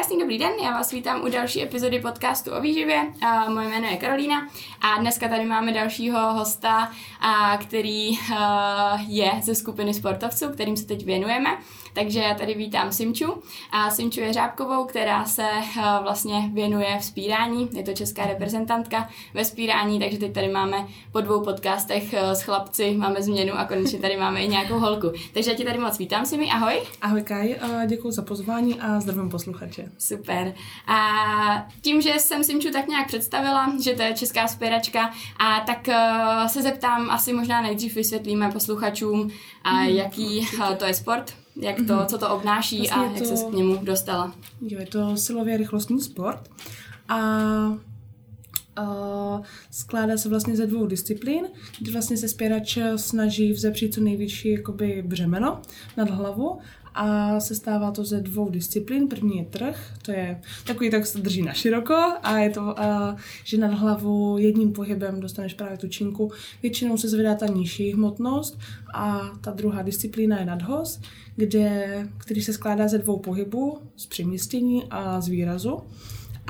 krásný dobrý den, já vás vítám u další epizody podcastu o výživě. Moje jméno je Karolína a dneska tady máme dalšího hosta, který je ze skupiny sportovců, kterým se teď věnujeme. Takže já tady vítám Simču a Simču je Řábkovou, která se eh, vlastně věnuje v spírání, je to česká reprezentantka ve spírání, takže teď tady máme po dvou podcastech eh, s chlapci, máme změnu a konečně tady máme i nějakou holku. Takže já ti tady moc vítám, Simi, ahoj. Ahoj Kaj, děkuji za pozvání a zdravím posluchače. Super. A tím, že jsem Simču tak nějak představila, že to je česká spěračka, a tak uh, se zeptám, asi možná nejdřív vysvětlíme posluchačům, a hmm, jaký to je sport jak to, mhm. co to obnáší vlastně a jak to, se k němu dostala. Jo, je to silově rychlostní sport a Uh, skládá se vlastně ze dvou disciplín, kdy vlastně se spěrač snaží vzepřít co největší jakoby břemeno nad hlavu a se stává to ze dvou disciplín. První je trh, to je takový, tak se drží na široko a je to, uh, že nad hlavu jedním pohybem dostaneš právě tu činku. Většinou se zvedá ta nižší hmotnost a ta druhá disciplína je nadhoz, kde, který se skládá ze dvou pohybů, z přemístění a z výrazu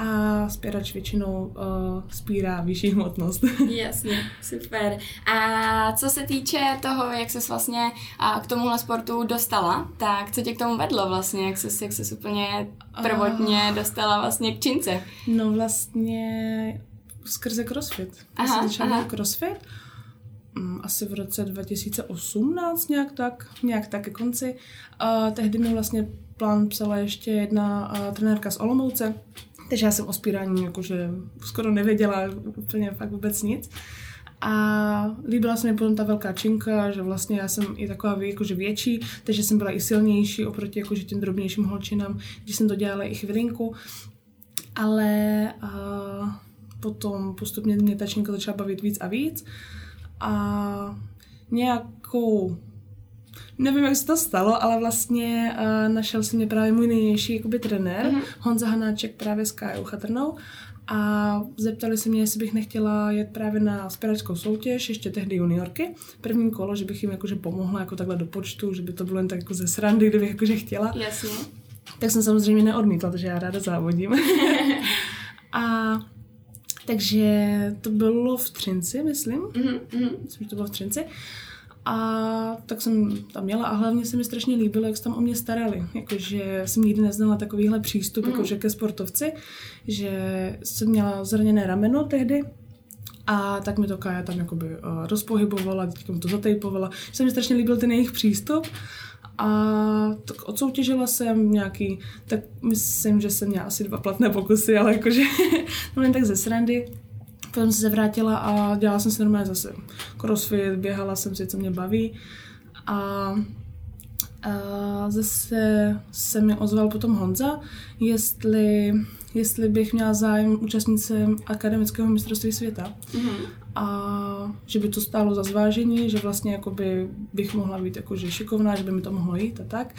a spěrač většinou uh, spírá vyšší hmotnost. Jasně, super. A co se týče toho, jak ses vlastně uh, k tomuhle sportu dostala, tak co tě k tomu vedlo vlastně, jak ses, jak ses úplně prvotně uh, dostala vlastně k čince? No vlastně skrze crossfit. Aha, začala aha. crossfit mm, asi v roce 2018 nějak tak, nějak tak ke konci. Uh, tehdy mi vlastně plán psala ještě jedna uh, trenérka z Olomouce, takže já jsem o spírání jakože skoro nevěděla úplně fakt vůbec nic. A líbila se mi potom ta velká činka, že vlastně já jsem i taková jakože větší, takže jsem byla i silnější oproti jakože těm drobnějším holčinám, když jsem to dělala i chvilinku. Ale a potom postupně mě ta činka začala bavit víc a víc. A nějakou nevím, jak se to stalo, ale vlastně uh, našel si mě právě můj nejnější jakoby trenér, mm-hmm. Honza Hanáček právě s Kajou Chatrnou a zeptali se mě, jestli bych nechtěla jet právě na spěračskou soutěž, ještě tehdy juniorky, první kolo, že bych jim jakože pomohla jako takhle do počtu, že by to bylo jen tak jako ze srandy, kdybych jakože chtěla. Jasně. Tak jsem samozřejmě neodmítla, protože já ráda závodím. a takže to bylo v Třinci, myslím. Mm-hmm. Myslím, že to bylo v Třinci. A tak jsem tam měla a hlavně se mi strašně líbilo, jak se tam o mě starali. Jakože jsem nikdy neznala takovýhle přístup, mm. jakože ke sportovci, že jsem měla zraněné rameno tehdy, a tak mi to Kaja tam jakoby uh, rozpohybovala, teďka to zatejpovala. Se mi strašně líbil ten jejich přístup. A tak odsoutěžila jsem nějaký, tak myslím, že jsem měla asi dva platné pokusy, ale jakože no jen tak ze srandy. Potom jsem se vrátila a dělala jsem si normálně zase crossfit, běhala jsem si, co mě baví. A, a zase se mi ozval potom Honza, jestli, jestli bych měla zájem účastnit se akademického mistrovství světa. Mm-hmm. A že by to stálo za zvážení, že vlastně jakoby bych mohla být jakože šikovná, že by mi to mohlo jít a tak.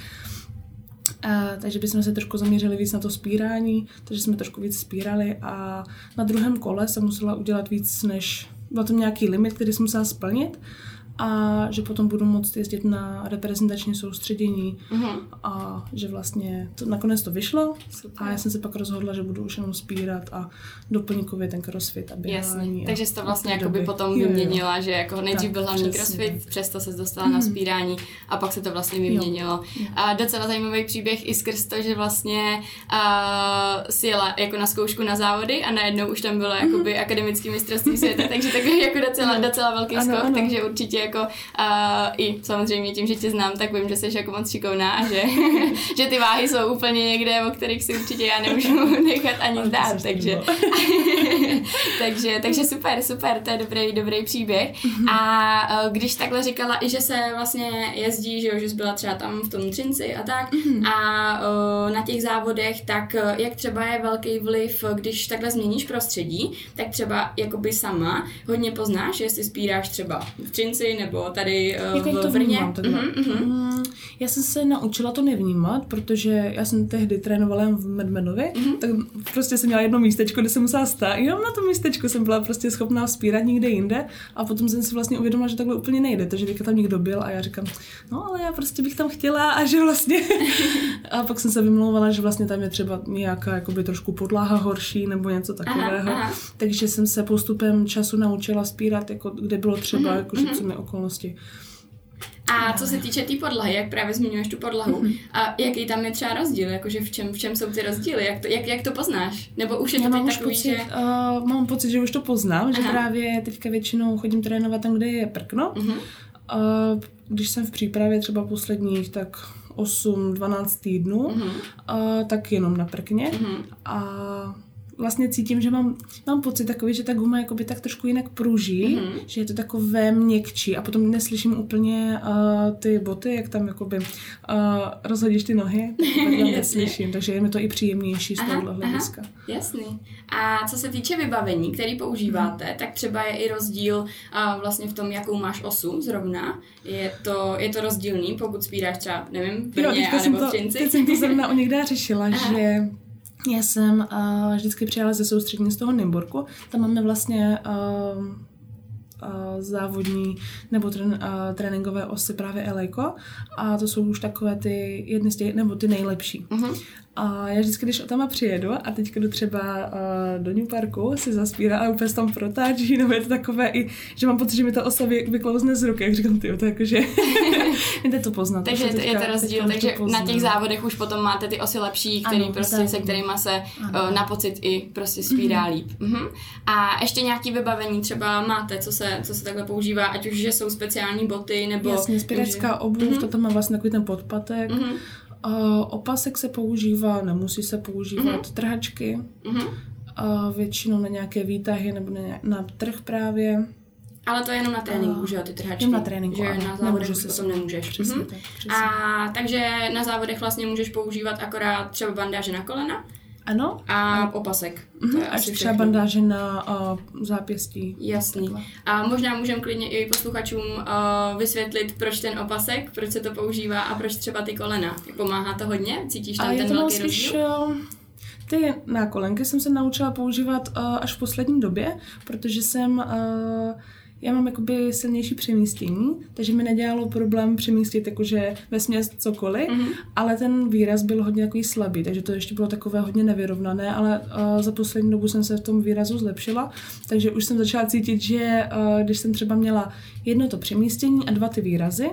A, takže bychom se trošku zaměřili víc na to spírání, takže jsme trošku víc spírali a na druhém kole jsem musela udělat víc než, byl tam nějaký limit, který jsem musela splnit a že potom budu moct jezdit na reprezentační soustředění mm-hmm. a že vlastně to, nakonec to vyšlo Super. a já jsem se pak rozhodla, že budu už jenom spírat a doplňkově ten crossfit a běhání. Takže jsi to vlastně jako by potom vyměnila, že jako nejdřív byl hlavní crossfit, přesto se dostala mm-hmm. na mhm. spírání a pak se to vlastně vyměnilo. Jo. A docela zajímavý příběh i skrz to, že vlastně uh, si jela jako na zkoušku na závody a najednou už tam bylo mm-hmm. jakoby akademický mistrovství světa, takže takový jako docela, docela velký ano, skok, ano. takže určitě jako uh, i samozřejmě tím, že tě znám, tak vím, že jsi jako moc šikovná a že, že ty váhy jsou úplně někde, o kterých si určitě já nemůžu nechat ani zdát, takže, takže, takže super, super, to je dobrý, dobrý příběh. Mm-hmm. A uh, když takhle říkala i, že se vlastně jezdí, že, jo, že jsi byla třeba tam v tom Třinci a tak mm-hmm. a uh, na těch závodech, tak uh, jak třeba je velký vliv, když takhle změníš prostředí, tak třeba jakoby sama hodně poznáš, jestli spíráš třeba v Třinci nebo tady uh, jako v to Brně. Mm-hmm, mm-hmm. já jsem se naučila to nevnímat, protože já jsem tehdy trénovala v Medmenovi, mm-hmm. tak prostě jsem měla jedno místečko, kde jsem musela stát. Jenom na tom místečku jsem byla prostě schopná vzpírat nikde jinde a potom jsem si vlastně uvědomila, že takhle úplně nejde, takže teďka tam někdo byl a já říkám, no ale já prostě bych tam chtěla a že vlastně a pak jsem se vymlouvala, že vlastně tam je třeba nějaká jakoby trošku podlaha horší nebo něco takového. Aha, aha. Takže jsem se postupem času naučila spírat, jako kde bylo třeba, mm-hmm. jakože co mi okolnosti. A co se týče té tý podlahy, jak právě zmiňuješ tu podlahu, mm-hmm. a jaký tam je třeba rozdíl, jakože v čem, v čem jsou ty rozdíly, jak to, jak, jak to poznáš? Nebo už je to mám teď takový, pocit, že... Uh, mám pocit, že už to poznám, Aha. že právě teďka většinou chodím trénovat tam, kde je prkno. Mm-hmm. Uh, když jsem v přípravě třeba posledních, tak 8-12 týdnů, mm-hmm. uh, tak jenom na prkně. Mm-hmm. A vlastně cítím, že mám, mám pocit takový, že ta guma jakoby tak trošku jinak pruží, mm-hmm. že je to takové měkčí a potom neslyším úplně uh, ty boty, jak tam jakoby uh, rozhodíš ty nohy, tak tam neslyším, takže je mi to i příjemnější z tohohle hlediska. Jasný. A co se týče vybavení, který používáte, mm. tak třeba je i rozdíl uh, vlastně v tom, jakou máš osu zrovna. Je to, je to rozdílný, pokud spíráš třeba, nevím, v Brně, jo, anebo v Třinci. Teď jsem to zrovna u někde řešila, Aha. že já jsem uh, vždycky přijela ze soustřední z toho Nymburku. Tam máme vlastně uh, uh, závodní nebo trén, uh, tréninkové osy právě Elejko a to jsou už takové ty jedny z těch, nebo ty nejlepší. Uh-huh. A já vždycky, když o tam přijedu a teď jdu třeba uh, do New Parku, si zaspírá a úplně tam protáčí, nebo je to takové i, že mám pocit, že mi ta osa vy, vyklouzne z ruky, jak říkám, ty, to jakože, jde to poznat. Takže teďka, je to rozdíl, takže to na těch závodech už potom máte ty osy lepší, který ano, prostě, se kterými se uh, na pocit i prostě spírá mm-hmm. líp. Uh-huh. A ještě nějaký vybavení třeba máte, co se, co se takhle používá, ať už, že jsou speciální boty, nebo... Jasně, spěracká obuv, uh-huh. to tam má vlastně takový ten podpatek, uh-huh Uh, opasek se používá, nemusí se používat mm-hmm. trhačky, mm-hmm. Uh, většinou na nějaké výtahy nebo na, na trh právě. Ale to je jenom na tréninku, uh, že jo, ty trhačky. Jen na tréninku, že na závodech už potom nemůžeš. Přesně mm-hmm. tak, přesně. A takže na závodech vlastně můžeš používat akorát třeba bandáže na kolena, ano. A ano. opasek. Mm-hmm. To je Až třeba bandáže na uh, zápěstí. Jasný. Takhle. A možná můžeme klidně i posluchačům uh, vysvětlit, proč ten opasek, proč se to používá a proč třeba ty kolena. Pomáhá to hodně? Cítíš tam a ten velký spíš, rozdíl? Uh, ty nákolenky jsem se naučila používat uh, až v poslední době, protože jsem uh, já mám jakoby silnější přemístění, takže mi nedělalo problém přemístit jakože ve směs cokoliv, mm-hmm. ale ten výraz byl hodně takový slabý, takže to ještě bylo takové hodně nevyrovnané, ale uh, za poslední dobu jsem se v tom výrazu zlepšila, takže už jsem začala cítit, že uh, když jsem třeba měla jedno to přemístění a dva ty výrazy,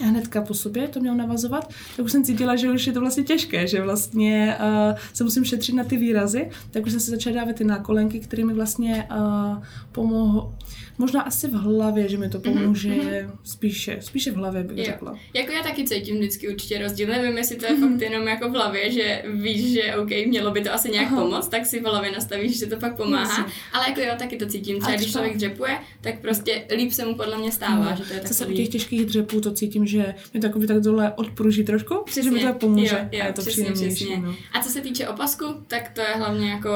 a hnedka po sobě to mělo navazovat, tak už jsem cítila, že už je to vlastně těžké, že vlastně uh, se musím šetřit na ty výrazy, tak už jsem si začala dávat ty nákolenky, které mi vlastně uh, pomohou, možná asi v hlavě, že mi to mhm, pomůže mm-hmm. spíše, spíše v hlavě bych jo. řekla. Jako já taky cítím vždycky určitě rozdíl, nevím, jestli to je mm-hmm. fakt jenom jako v hlavě, že víš, že OK, mělo by to asi nějak Aha. pomoct, tak si v hlavě nastavíš, že to pak pomáhá, Jasně. ale jako jo, taky to cítím, třeba když člověk dřepuje, tak prostě líp se mu podle mě stává, no. že to je takový... Zase u těch těžkých dřepů to cítím, že mi takový tak dole odpruží trošku, přesně, že mi to pomůže jo, jo, a je to přesně, přesně. No. A co se týče opasku, tak to je hlavně jako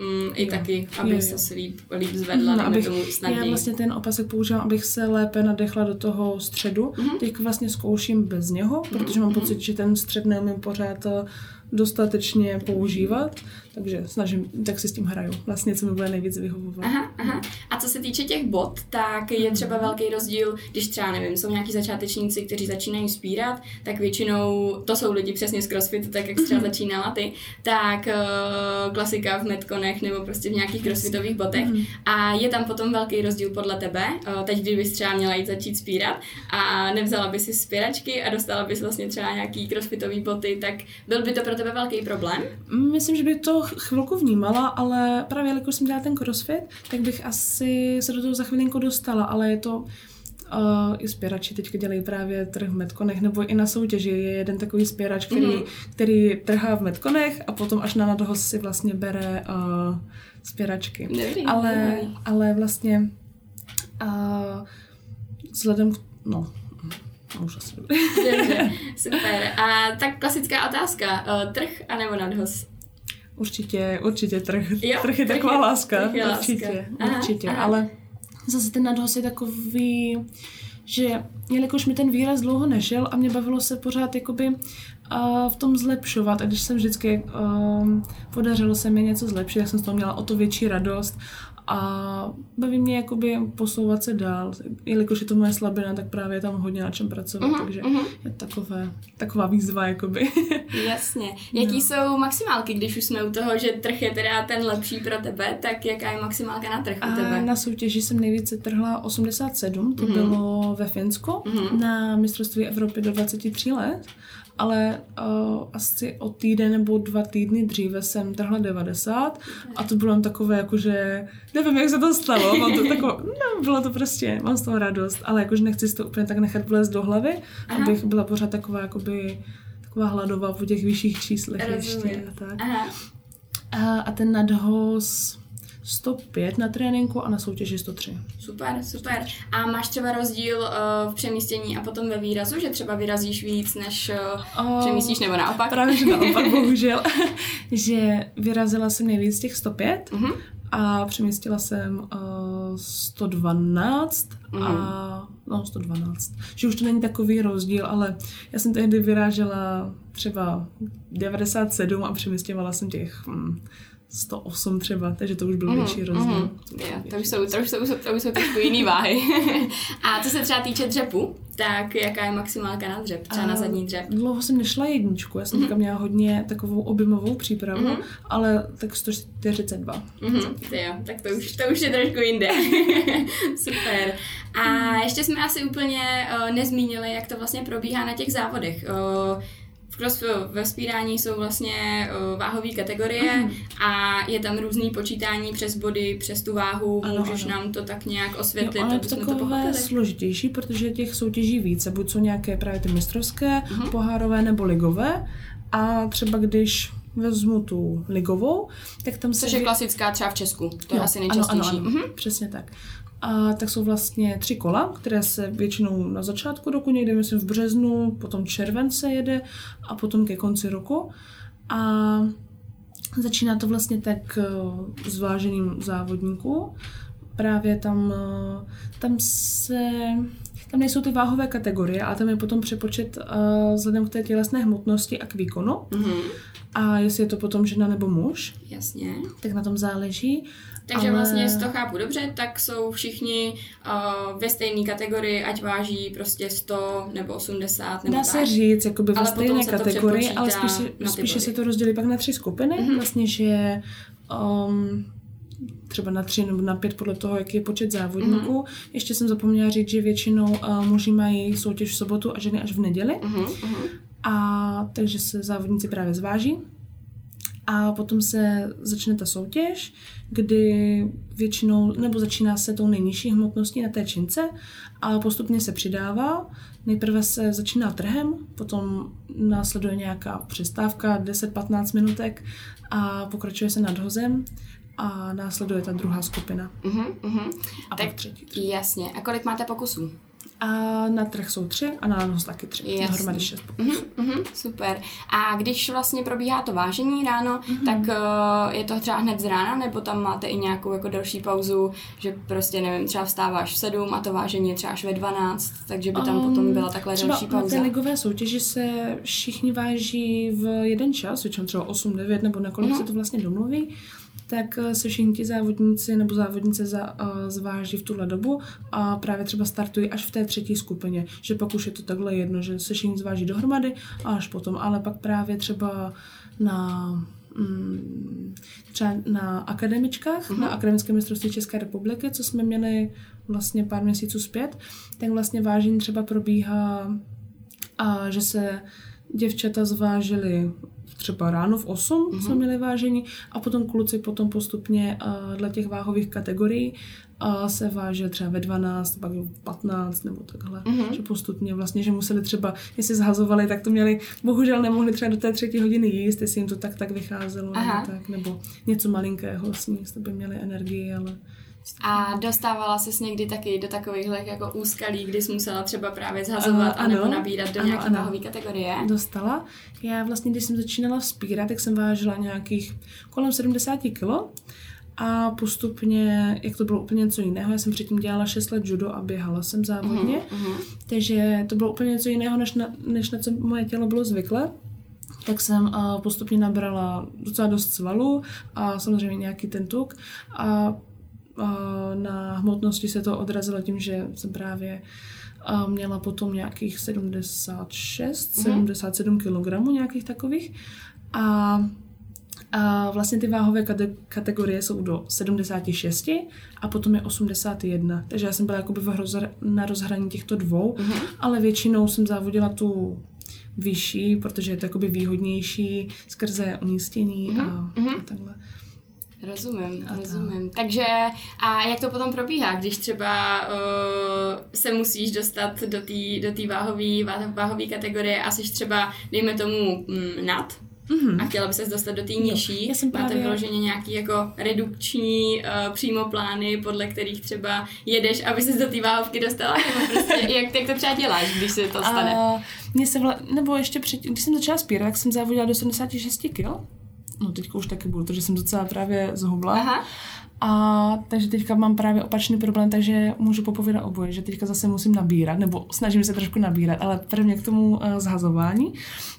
mm, i jo. taky, aby se líp, líp zvedla, no, abych, tomu snadněji vlastně ten opasek používám, abych se lépe nadechla do toho středu. Mm-hmm. Teď vlastně zkouším bez něho, protože mám mm-hmm. pocit, že ten střed neumím pořád eh, dostatečně používat, takže snažím, tak si s tím hraju. Vlastně, co mi bude nejvíc vyhovovat. Aha, aha. A týče těch bot, tak je třeba mhm. velký rozdíl, když třeba, nevím, jsou nějaký začátečníci, kteří začínají spírat, tak většinou to jsou lidi přesně z crossfitu, tak jak třeba mhm. začínala ty, tak uh, klasika v metkonech nebo prostě v nějakých crossfitových botech. Mhm. A je tam potom velký rozdíl podle tebe. Uh, teď, kdybys třeba měla jít začít spírat a nevzala by si spíračky a dostala bys vlastně třeba nějaký crossfitový boty, tak byl by to pro tebe velký problém? Myslím, že by to chvilku vnímala, ale právě jelikož jsem dělala ten crossfit, tak bych asi se do toho za chvilinku dostala, ale je to Uh, I spěrači teďka dělají právě trh v Metkonech, nebo i na soutěži je jeden takový spěrač, který, mm. který trhá v Metkonech a potom až na nadho si vlastně bere uh, spěračky. Dobrý, ale, dobrý. ale vlastně uh, vzhledem k, no, už asi super. A tak klasická otázka. Trh anebo nadhoz? Určitě, určitě trh. Jo, trh je taková láska. Trh je určitě, láska. určitě. Aha, aha. Ale zase ten nadhoz je takový, že jelikož mi ten výraz dlouho nešel a mě bavilo se pořád jakoby uh, v tom zlepšovat a když jsem vždycky um, podařilo se mi něco zlepšit, tak jsem z toho měla o to větší radost a baví mě jakoby posouvat se dál. Jelikož je to moje slabina, tak právě je tam hodně na čem pracovat, uh-huh, takže uh-huh. je takové, taková výzva jakoby. Jasně. Jaký no. jsou maximálky, když už jsme u toho, že trh je teda ten lepší pro tebe, tak jaká je maximálka na trh u tebe? A na soutěži jsem nejvíce trhla 87, to uh-huh. bylo ve Finsku, uh-huh. na mistrovství Evropy do 23 let ale uh, asi o týden nebo dva týdny dříve jsem trhla 90 a to bylo takové jakože, nevím, jak se to stalo, mám to tako, no, bylo to prostě, mám z toho radost, ale jakože nechci si to úplně tak nechat vlézt do hlavy, Aha. abych byla pořád taková jakoby, taková hladová po těch vyšších číslech Rozumím. ještě a tak. Aha. A, a ten nadhoz 105 na tréninku a na soutěži 103. Super, super. A máš třeba rozdíl uh, v přemístění a potom ve výrazu, že třeba vyrazíš víc, než uh, uh, přemístíš, nebo naopak? Právě, že naopak, bohužel. že vyrazila jsem nejvíc těch 105 uh-huh. a přemístila jsem uh, 112 uh-huh. a no 112. Že už to není takový rozdíl, ale já jsem tehdy vyrážela třeba 97 a přemístěvala jsem těch hm, 108 třeba, takže to už byl mm, větší rozdíl. Mm, yeah, to, už jsou, to, už jsou, to už jsou trošku jiný váhy. a co se třeba týče dřepu, tak jaká je maximálka na dřep, třeba a na zadní dřep? Dlouho jsem nešla jedničku, já jsem mm-hmm. měla hodně takovou objemovou přípravu, mm-hmm. ale tak 142. Mm-hmm. jo, tak to už, to už je trošku jinde. Super. A ještě jsme asi úplně uh, nezmínili, jak to vlastně probíhá na těch závodech. Uh, cross ve spírání jsou vlastně váhové kategorie uh-huh. a je tam různý počítání přes body, přes tu váhu. Ano, Můžeš ano. nám to tak nějak osvětlit, jo, ale aby jsme to pochopili? složitější, protože těch soutěží více. Buď jsou nějaké právě ty mistrovské, uh-huh. pohárové nebo ligové. A třeba když vezmu tu ligovou, tak tam se... Což je klasická třeba v Česku, to jo, je asi nejčastější. Ano, ano, ano. Mhm. přesně tak. A tak jsou vlastně tři kola, které se většinou na začátku roku, někde myslím v březnu, potom července jede a potom ke konci roku. A začíná to vlastně tak eh, zváženým závodníků. Právě tam, eh, tam se tam nejsou ty váhové kategorie, ale tam je potom přepočet uh, vzhledem k té tělesné hmotnosti a k výkonu. Mm-hmm. A jestli je to potom žena nebo muž. Jasně. Tak na tom záleží. Takže ale... vlastně, jestli to chápu dobře, tak jsou všichni uh, ve stejné kategorii, ať váží prostě 100 nebo 80 nebo Dá tak. se říct, jakoby ve stejné kategorii, ale spíše, spíše se to rozdělí pak na tři skupiny. Mm-hmm. Vlastně, že um, třeba na tři nebo na pět podle toho, jaký je počet závodníků. Mm-hmm. Ještě jsem zapomněla říct, že většinou uh, muži mají soutěž v sobotu a ženy až v neděli. Mm-hmm. A takže se závodníci právě zváží. A potom se začne ta soutěž, kdy většinou, nebo začíná se tou nejnižší hmotností na té čince a postupně se přidává. Nejprve se začíná trhem, potom následuje nějaká přestávka 10-15 minutek a pokračuje se nadhozem a následuje ta druhá skupina. Uh-huh, uh-huh. A tak pak třetí. Jasně. A kolik máte pokusů? A na trh jsou tři a na nos taky tři. Jasný. Dohromady šest pokusů. Uh-huh, super. A když vlastně probíhá to vážení ráno, uh-huh. tak uh, je to třeba hned z rána, nebo tam máte i nějakou jako další pauzu, že prostě nevím, třeba vstáváš v sedm a to vážení je třeba až ve 12, takže by tam um, potom byla takhle další pauza. Na té ligové soutěži se všichni váží v jeden čas, většinou třeba 8, 9 nebo nakolik uh-huh. se to vlastně domluví tak eh, se všichni ti závodníci nebo závodnice za, uh, zváží v tuhle dobu a právě třeba startují až v té třetí skupině, že pak už je to takhle jedno, že se všichni zváží dohromady a až potom, ale pak právě třeba na mm, třeba na akademičkách, uh-huh. na akademické mistrovství České republiky, co jsme měli vlastně pár měsíců zpět, tak vlastně vážení třeba probíhá a že se děvčata zvážily třeba ráno v 8 mm-hmm. jsme měli vážení a potom kluci potom postupně uh, dle těch váhových kategorií uh, se váže třeba ve 12, pak v 15 nebo takhle. Mm-hmm. Že postupně vlastně, že museli třeba, jestli zhazovali, tak to měli, bohužel nemohli třeba do té třetí hodiny jíst, jestli jim to tak tak vycházelo nebo tak, nebo něco malinkého sníst, aby měli energii, ale a dostávala ses někdy taky do takových jako úskalí, kdy jsi musela třeba právě zhazovat uh, anebo nabírat do ano, nějaké váhové kategorie? Dostala. Já vlastně, když jsem začínala vzpírat, tak jsem vážila nějakých kolem 70 kg. a postupně, jak to bylo úplně něco jiného, já jsem předtím dělala 6 let judo a běhala jsem závodně, uh-huh. takže to bylo úplně něco jiného, než na, než na co moje tělo bylo zvyklé tak jsem uh, postupně nabrala docela dost svalů a samozřejmě nějaký ten tuk a na hmotnosti se to odrazilo tím, že jsem právě měla potom nějakých 76, mm-hmm. 77 kg nějakých takových a a vlastně ty váhové kategorie jsou do 76 a potom je 81. Takže já jsem byla jakoby na rozhraní těchto dvou, mm-hmm. ale většinou jsem závodila tu vyšší, protože je to jakoby výhodnější skrze umístění mm-hmm. a, mm-hmm. a takhle. Rozumím, a rozumím. Tak. Takže a jak to potom probíhá, když třeba uh, se musíš dostat do té do váhové váhový kategorie a jsi třeba, dejme tomu, mm, nad, Mm-hmm. A chtěla by se dostat do té nižší. Já jsem právě... Máte vyloženě nějaký jako redukční uh, přímo plány, podle kterých třeba jedeš, aby se do té váhovky dostala? Nebo prostě, jak, jak to třeba děláš, když se to stane? Uh, mě se vla... Nebo ještě před... když jsem začala spírat, tak jsem závodila do 76 kg. No teďka už taky budu, protože jsem docela právě zhubla. Aha. A takže teďka mám právě opačný problém, takže můžu popovědat oboje, že teďka zase musím nabírat, nebo snažím se trošku nabírat, ale prvně k tomu uh, zhazování.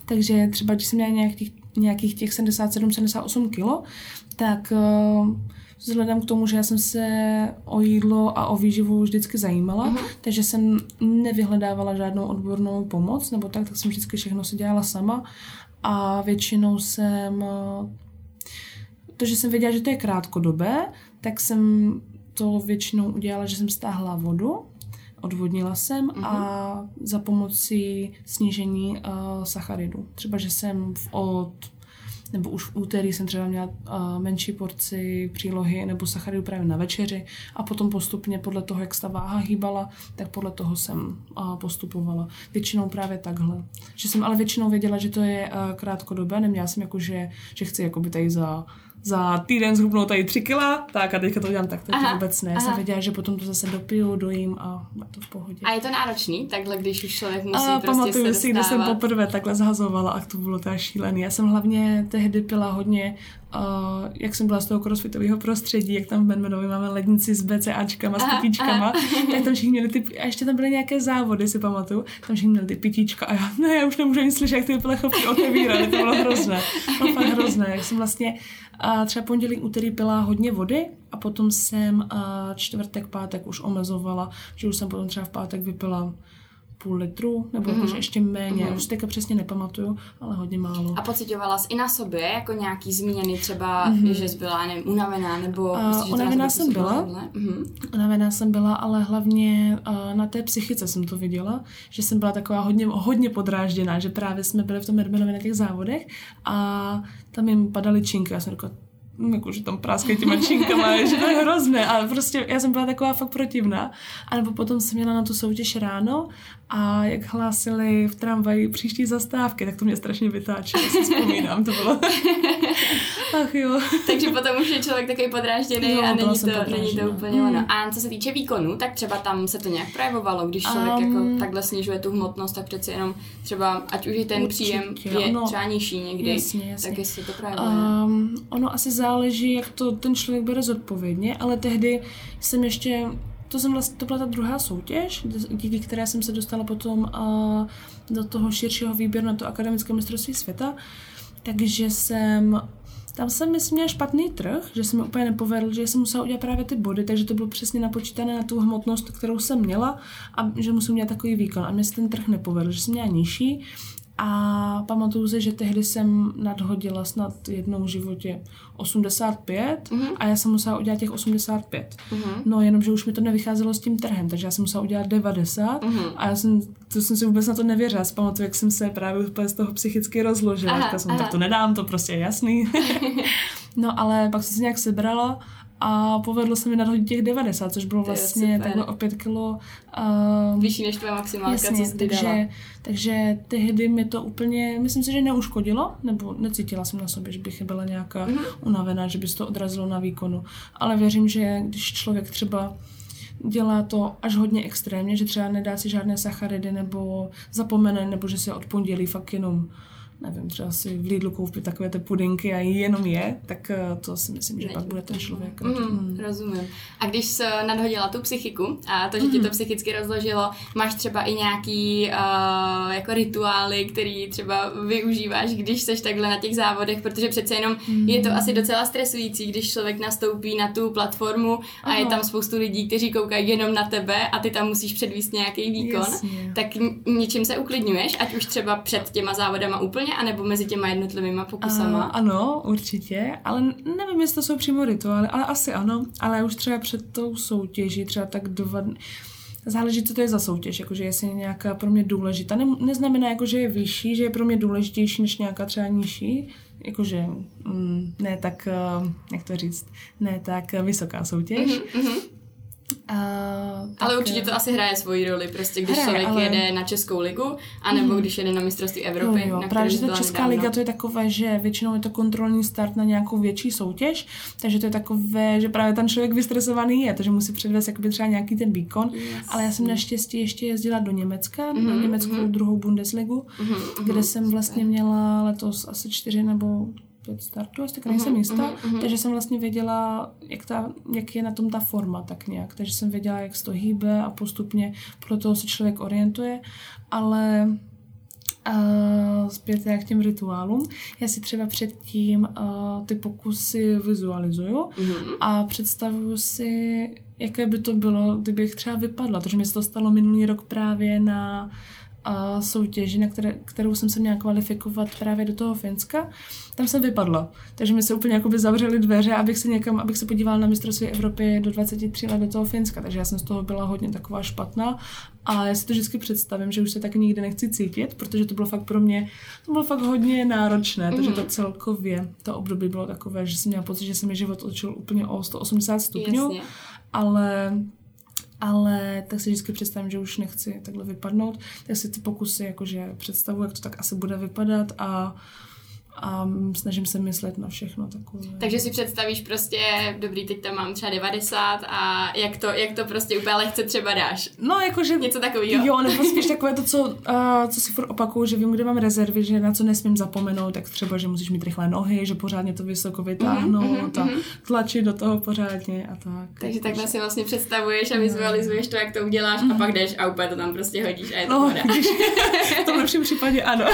Takže třeba, když jsem měla nějakých, nějakých těch 77-78 kg, tak uh, vzhledem k tomu, že já jsem se o jídlo a o výživu vždycky zajímala, uh-huh. takže jsem nevyhledávala žádnou odbornou pomoc, nebo tak, tak jsem vždycky všechno si dělala sama a většinou jsem to, že jsem věděla, že to je krátkodobé, tak jsem to většinou udělala, že jsem stáhla vodu, odvodnila jsem uh-huh. a mhm. za pomocí snížení uh, sacharidu. Třeba, že jsem v, od nebo už v úterý jsem třeba měla menší porci přílohy nebo sacharidu právě na večeři a potom postupně podle toho, jak ta váha hýbala, tak podle toho jsem postupovala. Většinou právě takhle. Že jsem ale většinou věděla, že to je krátkodobé, neměla jsem jako, že, že chci jako by tady za za týden zhubnout tady tři kila, tak a teďka to dělám tak, to vůbec ne. Já jsem věděla, že potom to zase dopiju, dojím a je to v pohodě. A je to náročný, takhle, když už člověk musí a, prostě pamatuju se si, když jsem poprvé takhle zhazovala a to bylo tak šílený. Já jsem hlavně tehdy pila hodně uh, jak jsem byla z toho crossfitového prostředí, jak tam v Benmenovi máme lednici s BCAčkama, s pitíčkama, tak tam všichni měli ty, a ještě tam byly nějaké závody, si pamatuju, tam všichni měli ty pitíčka a já, ne, já už nemůžu ani slyšet, jak ty plechovky otevíraly, to bylo hrozné, to bylo fakt hrozné, jak jsem vlastně uh, třeba pondělí, úterý pila hodně vody a potom jsem uh, čtvrtek, pátek už omezovala, že už jsem potom třeba v pátek vypila půl litru, nebo mm-hmm. jakože ještě méně, mm-hmm. už teďka přesně nepamatuju, ale hodně málo. A pocitovala jsi i na sobě jako nějaký změny, třeba, mm-hmm. že jsi byla, nevím, unavená, nebo... Uh, prostě, unavená jsem byla, mm-hmm. unavená jsem byla, ale hlavně uh, na té psychice jsem to viděla, že jsem byla taková hodně, hodně podrážděná, že právě jsme byli v tom Medmenovi na těch závodech a tam jim padaly činky, já jsem říkala, jako, že tam práskají těma činkama, že to je hrozné, ale prostě já jsem byla taková fakt protivná. A nebo potom jsem měla na tu soutěž ráno a jak hlásili v tramvaji příští zastávky, tak to mě strašně vytáčelo, si vzpomínám, to bylo. Ach jo. Takže potom už je člověk takový podrážděný jo, a není to, není to úplně mm. ono. A co se týče výkonu, tak třeba tam se to nějak projevovalo, když člověk um, jako takhle snižuje tu hmotnost, tak přeci jenom třeba, ať už i ten určitě, příjem je ono, třeba nižší někdy, jasně, jasně. tak jestli to projevuje. Um, ono asi záleží, jak to ten člověk bere zodpovědně, ale tehdy jsem ještě to, jsem vlastně, to byla ta druhá soutěž, díky které jsem se dostala potom uh, do toho širšího výběru na to akademické mistrovství světa. Takže jsem tam jsem, myslím, měla špatný trh, že jsem mi úplně nepovedl, že jsem musela udělat právě ty body, takže to bylo přesně napočítané na tu hmotnost, kterou jsem měla a že musím dělat takový výkon. A mě se ten trh nepovedl, že jsem měla nižší a pamatuju si, že tehdy jsem nadhodila snad jednou v životě 85 mm-hmm. a já jsem musela udělat těch 85. Mm-hmm. No jenom, že už mi to nevycházelo s tím trhem, takže já jsem musela udělat 90 mm-hmm. a já jsem, to jsem si vůbec na to nevěřila. Pamatuju, jak jsem se právě úplně z toho psychicky rozložila. Aha, jsem, aha. tak to nedám, to prostě je jasný. no ale pak jsem se nějak sebrala a povedlo se mi nadhodit těch 90, což bylo vlastně takhle o 5 kilo. Um, Vyšší než tvoje maximálka, jasně, co takže, takže tehdy mi to úplně, myslím si, že neuškodilo, nebo necítila jsem na sobě, že bych byla nějaká mm-hmm. unavená, že by se to odrazilo na výkonu. Ale věřím, že když člověk třeba dělá to až hodně extrémně, že třeba nedá si žádné sacharidy nebo zapomene, nebo že se od pondělí fakt jenom nevím, třeba si v Lidlu koupit takové ty pudinky a jenom je, tak eh, to si myslím, že ne, pak bude ten člověk. Mm, mm. Rozumím. A když jsi nadhodila tu psychiku a to, že mm. ti to psychicky rozložilo, máš třeba i nějaký uh, jako rituály, který třeba využíváš, když jsi takhle na těch závodech, protože přece jenom mm. je to asi docela stresující, když člověk nastoupí na tu platformu a Aha. je tam spoustu lidí, kteří koukají jenom na tebe a ty tam musíš předvíst nějaký výkon, Jasně. tak něčím se uklidňuješ, ať už třeba před těma závodama úplně, anebo mezi těma jednotlivými pokusama? Uh, ano, určitě, ale nevím, jestli to jsou přímo rituály, ale asi ano, ale už třeba před tou soutěží, třeba tak dva dny, záleží, co to je za soutěž, jakože jestli je nějaká pro mě důležitá. Ne, neznamená, jako, že je vyšší, že je pro mě důležitější než nějaká třeba nižší, jakože mm, ne tak, uh, jak to říct, ne tak vysoká soutěž. Mm-hmm. Uh, ale určitě to asi hraje svoji roli, prostě když hraje, člověk ale... jede na Českou ligu, anebo mm. když jede na mistrovství Evropy. Jo, jo, na právě, že ta Česká nedávno. liga to je takové, že většinou je to kontrolní start na nějakou větší soutěž, takže to je takové, že právě ten člověk vystresovaný je, takže musí předvést jakoby třeba nějaký ten výkon, yes. ale já jsem naštěstí ještě jezdila do Německa, mm-hmm, na německou mm-hmm. druhou Bundesligu, mm-hmm, kde jsem vlastně měla letos asi čtyři nebo pět startů, asi tak nejsem jistá, uh-huh, uh-huh. takže jsem vlastně věděla, jak, ta, jak je na tom ta forma tak nějak, takže jsem věděla, jak se to hýbe a postupně pro toho se člověk orientuje, ale Uh, zpět k těm rituálům. Já si třeba předtím uh, ty pokusy vizualizuju mm-hmm. a představuju si, jaké by to bylo, kdybych třeba vypadla. protože mi se to stalo minulý rok právě na a soutěži, na které, kterou jsem se měla kvalifikovat právě do toho Finska, tam jsem vypadla. Takže mi se úplně jakoby zavřely dveře, abych se někam, abych se podívala na mistrovství Evropy do 23 let do toho Finska. Takže já jsem z toho byla hodně taková špatná a já si to vždycky představím, že už se tak nikdy nechci cítit, protože to bylo fakt pro mě, to bylo fakt hodně náročné, mm. takže to celkově, to období bylo takové, že jsem měla pocit, že se mi život otočil úplně o 180 stupňů, Jasně. ale ale tak si vždycky představím, že už nechci takhle vypadnout, tak si ty pokusy jakože představuji, jak to tak asi bude vypadat a a snažím se myslet na všechno takové. Takže si představíš prostě, dobrý, teď tam mám třeba 90 a jak to, jak to prostě úplně lehce třeba dáš. No, jakože... Něco takového. Jo, nebo spíš takové to, co, uh, co si furt opakuju, že vím, kde mám rezervy, že na co nesmím zapomenout, tak třeba, že musíš mít rychlé nohy, že pořádně to vysoko vytáhnout mm-hmm, a mm-hmm. tlačit do toho pořádně a tak. Takže takhle si vlastně představuješ a vizualizuješ to, jak to uděláš mm-hmm. a pak jdeš a úplně to tam prostě hodíš a je to no, v tom lepším případě ano.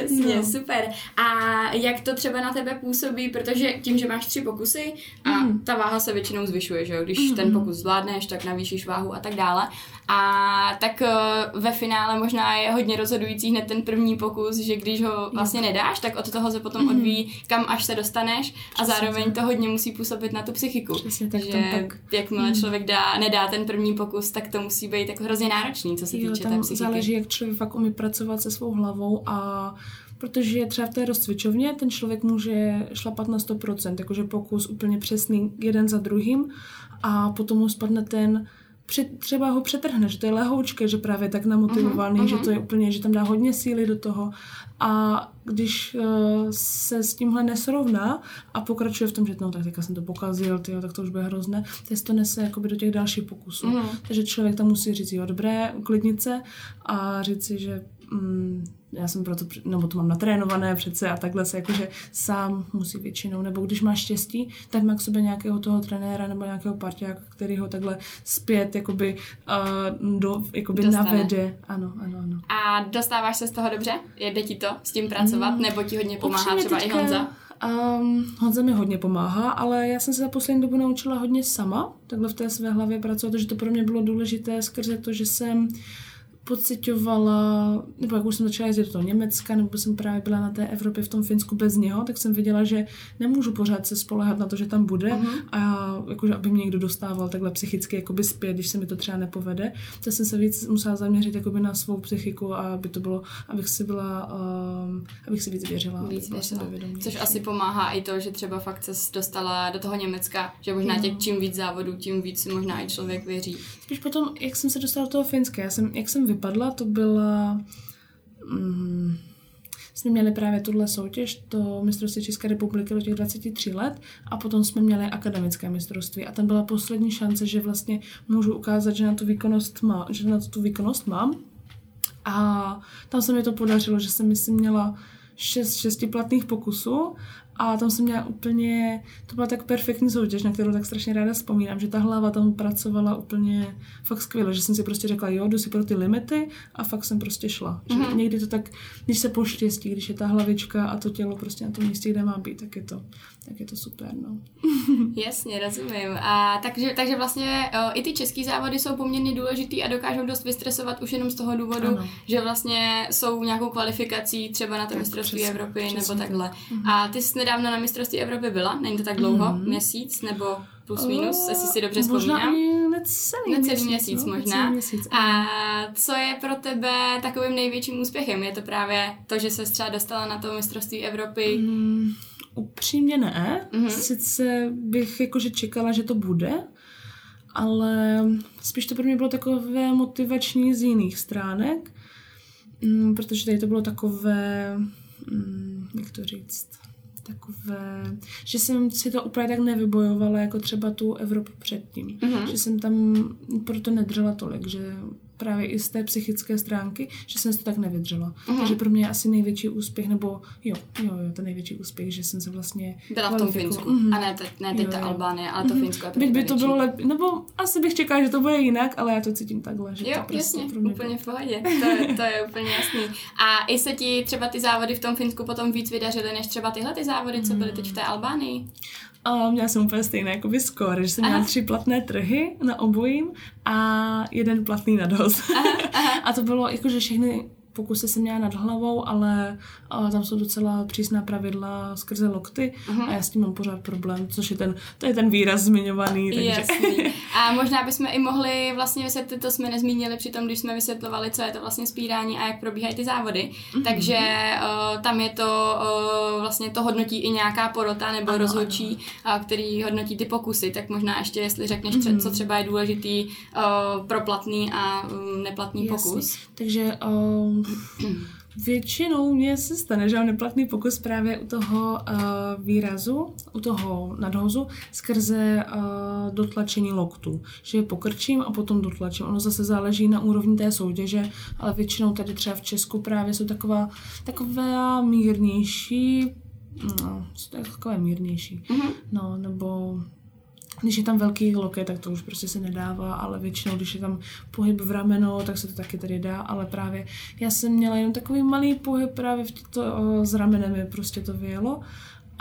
Jasně, no. Super. A jak to třeba na tebe působí, protože tím, že máš tři pokusy a mm. ta váha se většinou zvyšuje, že jo? Když mm. ten pokus zvládneš, tak navýšíš váhu a tak dále. A tak eh, ve finále možná je hodně rozhodující hned ten první pokus, že když ho vlastně nedáš, tak od toho se potom mhm. odvíjí, kam až se dostaneš a zároveň to hodně musí působit na tu psychiku. Přesně tak, že tak. jakmile mhm. člověk dá, nedá ten první pokus, tak to musí být jako hrozně náročný, co se jo, týče té psychiky. záleží, jak člověk fakt umí pracovat se svou hlavou a protože třeba v té rozcvičovně ten člověk může šlapat na 100%, jakože pokus úplně přesný jeden za druhým a potom mu spadne ten třeba ho přetrhne, že to je lehoučké, že právě tak namotivovaný, uh-huh, uh-huh. že to je úplně, že tam dá hodně síly do toho a když uh, se s tímhle nesrovná a pokračuje v tom, že no tak teďka jsem to pokazil, tyjo, tak to už bude hrozné, tak to nese jakoby do těch dalších pokusů. Uh-huh. Takže člověk tam musí říct, jo, dobré, uklidnit se a říct si, že mm, já jsem proto, nebo to mám natrénované přece a takhle se jakože sám musí většinou, nebo když máš štěstí, tak má k sobě nějakého toho trenéra nebo nějakého parťáka, který ho takhle zpět jakoby, uh, do, jakoby navede. Ano, ano, ano. A dostáváš se z toho dobře? Jde ti to s tím pracovat? Mm, nebo ti hodně pomáhá třeba teďka, i Honza? Um, Honza mi hodně pomáhá, ale já jsem se za poslední dobu naučila hodně sama, takhle v té své hlavě pracovat, protože to pro mě bylo důležité skrze to, že jsem pocitovala, nebo jak už jsem začala jezdit do toho Německa, nebo jsem právě byla na té Evropě v tom Finsku bez něho, tak jsem viděla, že nemůžu pořád se spolehat na to, že tam bude uh-huh. a jakože aby mě někdo dostával takhle psychicky jakoby zpět, když se mi to třeba nepovede. Tak jsem se víc musela zaměřit jakoby na svou psychiku a aby to bylo, abych si byla, um, abych si víc věřila. Víc věřila. Což asi pomáhá i to, že třeba fakt se dostala do toho Německa, že možná no. těch čím víc závodů, tím víc si možná i člověk věří. Spíš potom, jak jsem se dostala do toho Finska, já jsem, jak jsem vypadla, to byla... Mm, jsme měli právě tuhle soutěž, to mistrovství České republiky do těch 23 let a potom jsme měli akademické mistrovství. A tam byla poslední šance, že vlastně můžu ukázat, že na tu výkonnost, má, že na tu výkonnost mám. A tam se mi to podařilo, že jsem myslím měla šest šestiplatných pokusů a tam jsem měla úplně, to byla tak perfektní soutěž, na kterou tak strašně ráda vzpomínám, že ta hlava tam pracovala úplně fakt skvěle, že jsem si prostě řekla, jo, jdu si pro ty limity a fakt jsem prostě šla. Mm-hmm. Že mhm. někdy to tak, když se poštěstí, když je ta hlavička a to tělo prostě na tom místě, kde má být, tak je to, tak je to super, no. Jasně, rozumím. A takže, takže vlastně o, i ty český závody jsou poměrně důležitý a dokážou dost vystresovat už jenom z toho důvodu, ano. že vlastně jsou nějakou kvalifikací třeba na to mistrovství Evropy přesně, nebo takhle. Mm-hmm. A ty jsi nedávno na mistrovství Evropy byla? Není to tak dlouho? Mm-hmm. Měsíc nebo plus minus, oh, jestli si dobře možná vzpomínám? Možná necelý, necelý měsíc, měsíc no, možná. Měsíc, a co je pro tebe takovým největším úspěchem? Je to právě to, že se třeba dostala na to mistrovství Evropy? Mm, upřímně ne. Mm-hmm. Sice bych jakože čekala, že to bude, ale spíš to pro mě bylo takové motivační z jiných stránek, mm, protože tady to bylo takové, mm, jak to říct, takové, že jsem si to úplně tak nevybojovala, jako třeba tu Evropu předtím. Mm-hmm. Že jsem tam proto nedržela tolik, že právě i z té psychické stránky, že jsem to tak nevydržela. Uh-huh. Takže pro mě je asi největší úspěch, nebo jo, jo, jo, to největší úspěch, že jsem se vlastně... Byla v tom Finsku. Uh-huh. A ne, te, ne teď ta Albánie, ale to uh-huh. Finsko je Byť by to bylo lepší, nebo asi bych čekala, že to bude jinak, ale já to cítím takhle. Že jo, to prostě jasně, pro mě úplně v pohodě. To, je, to je úplně jasný. A i se ti třeba ty závody v tom Finsku potom víc vydařily, než třeba tyhle ty závody, co byly teď v té Albánii? A měla jsem úplně stejné jako skóre, že jsem měla tři platné trhy na obojím a jeden platný na dost. a to bylo jako, že všechny pokusy jsem měla nad hlavou, ale a tam jsou docela přísná pravidla skrze lokty uh-huh. a já s tím mám pořád problém, což je ten, to je ten výraz zmiňovaný. Takže... Jasný. A možná bychom i mohli vlastně vysvětlit, to jsme nezmínili při tom, když jsme vysvětlovali, co je to vlastně spírání a jak probíhají ty závody. Uh-huh. Takže uh, tam je to uh, vlastně to hodnotí i nějaká porota nebo ano, rozhodčí, ano. Uh, který hodnotí ty pokusy, tak možná ještě, jestli řekneš, uh-huh. co třeba je důležitý uh, pro platný a um, neplatný Jasný. pokus. Takže um, Většinou mě se stane, že mám neplatný pokus právě u toho uh, výrazu, u toho nadhozu, skrze uh, dotlačení loktu. Že je pokrčím a potom dotlačím. Ono zase záleží na úrovni té soutěže, ale většinou tady třeba v Česku právě jsou taková, taková mírnější, no, jsou takové mírnější. Mm-hmm. No, nebo když je tam velký loket, tak to už prostě se nedává, ale většinou, když je tam pohyb v rameno, tak se to taky tady dá, ale právě já jsem měla jenom takový malý pohyb právě v to, s ramenem je prostě to vyjelo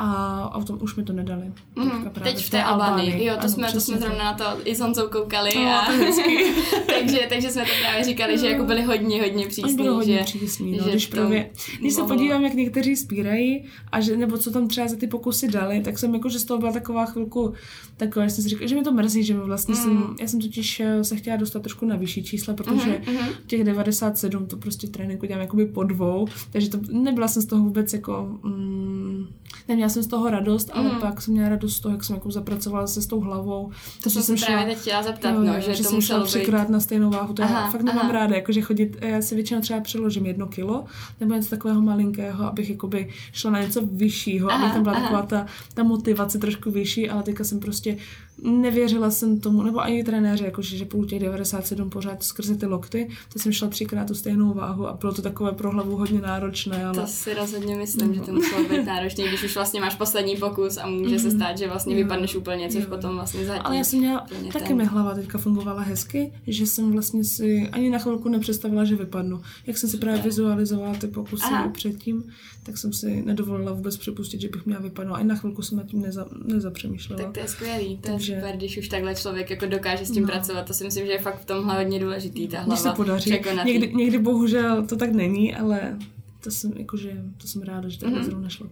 a, a tom už mi to nedali. Mm, teď v té Albánii. Jo, to, ano, jsme, to jsme zrovna na to i s Honzou koukali. No, a, takže, takže jsme to právě říkali, že jako byli hodně, hodně přísní. Byli hodně že, přísní, no, že když, právě, když se podívám, jak někteří spírají a že, nebo co tam třeba za ty pokusy dali, tak jsem jako, že z toho byla taková chvilku takové, jsem si říkala, že mi to mrzí, že mi vlastně mm. jsem, já jsem totiž eh, se chtěla dostat trošku na vyšší čísla, protože mm-hmm. těch 97 to prostě tréninku dělám jakoby po dvou, takže to nebyla jsem z toho vůbec jako, mm, neměla jsem z toho radost, ale mm. pak jsem měla radost z toho, jak jsem jako zapracovala se s tou hlavou. To jsem se právě teď chtěla zeptat, jo, no, že, že to jsem šla třikrát na stejnou váhu, to aha, já fakt nemám aha. ráda, jakože chodit, já si většinou třeba přeložím jedno kilo, nebo něco takového malinkého, abych jakoby šla na něco vyššího, aby tam byla aha. taková ta, ta motivace trošku vyšší, ale teďka jsem prostě nevěřila jsem tomu, nebo ani trenéři, jakože, že půl těch 97 pořád skrze ty lokty, to jsem šla třikrát tu stejnou váhu a bylo to takové pro hlavu hodně náročné. Ale... To si rozhodně myslím, no. že to muselo být náročné, když už vlastně máš poslední pokus a může se mhm. stát, že vlastně jo. vypadneš úplně, což jo. potom vlastně zatím. Ale já jsem měla, taky ten... mi hlava teďka fungovala hezky, že jsem vlastně si ani na chvilku nepředstavila, že vypadnu. Jak jsem si právě vizualizovala ty pokusy Aha. předtím, tak jsem si nedovolila vůbec připustit, že bych měla vypadnout. Ani na chvilku jsem nad tím neza, nezapřemýšlela. Tak to je skvělý, to Takže... je super, když už takhle člověk jako dokáže s tím no. pracovat. To si myslím, že je fakt v tomhle hodně důležitý, ta hlava. Když se podaří. Někdy, někdy bohužel to tak není, ale to jsem, jakože, to jsem ráda, že to mm-hmm. zrovna šlo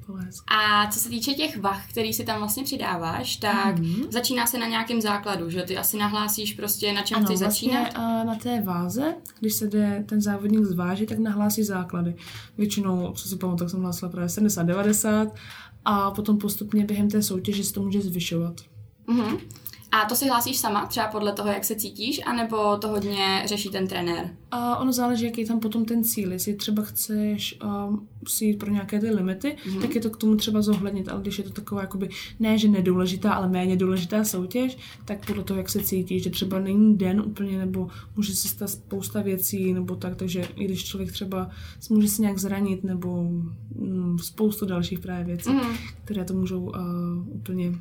A co se týče těch vah, který si tam vlastně přidáváš, tak mm-hmm. začíná se na nějakém základu, že ty asi nahlásíš prostě na čem ano, chceš vlastně, začínat? Uh, na té váze, když se jde ten závodník zvážit, tak nahlásí základy. Většinou, co si pamatuju, tak jsem hlásila právě 70-90 a potom postupně během té soutěže se to může zvyšovat. Uh-huh. A to si hlásíš sama, třeba podle toho, jak se cítíš, anebo to hodně řeší ten trenér? A ono záleží, jaký je tam potom ten cíl. Jestli třeba chceš um, si jít pro nějaké ty limity, mm-hmm. tak je to k tomu třeba zohlednit. Ale když je to taková, jakoby, ne, že nedůležitá, ale méně důležitá soutěž, tak podle toho, jak se cítíš, že třeba není den úplně, nebo může se stát spousta věcí, nebo tak, takže i když člověk třeba může se nějak zranit, nebo mm, spoustu dalších právě věcí, mm-hmm. které to můžou uh, úplně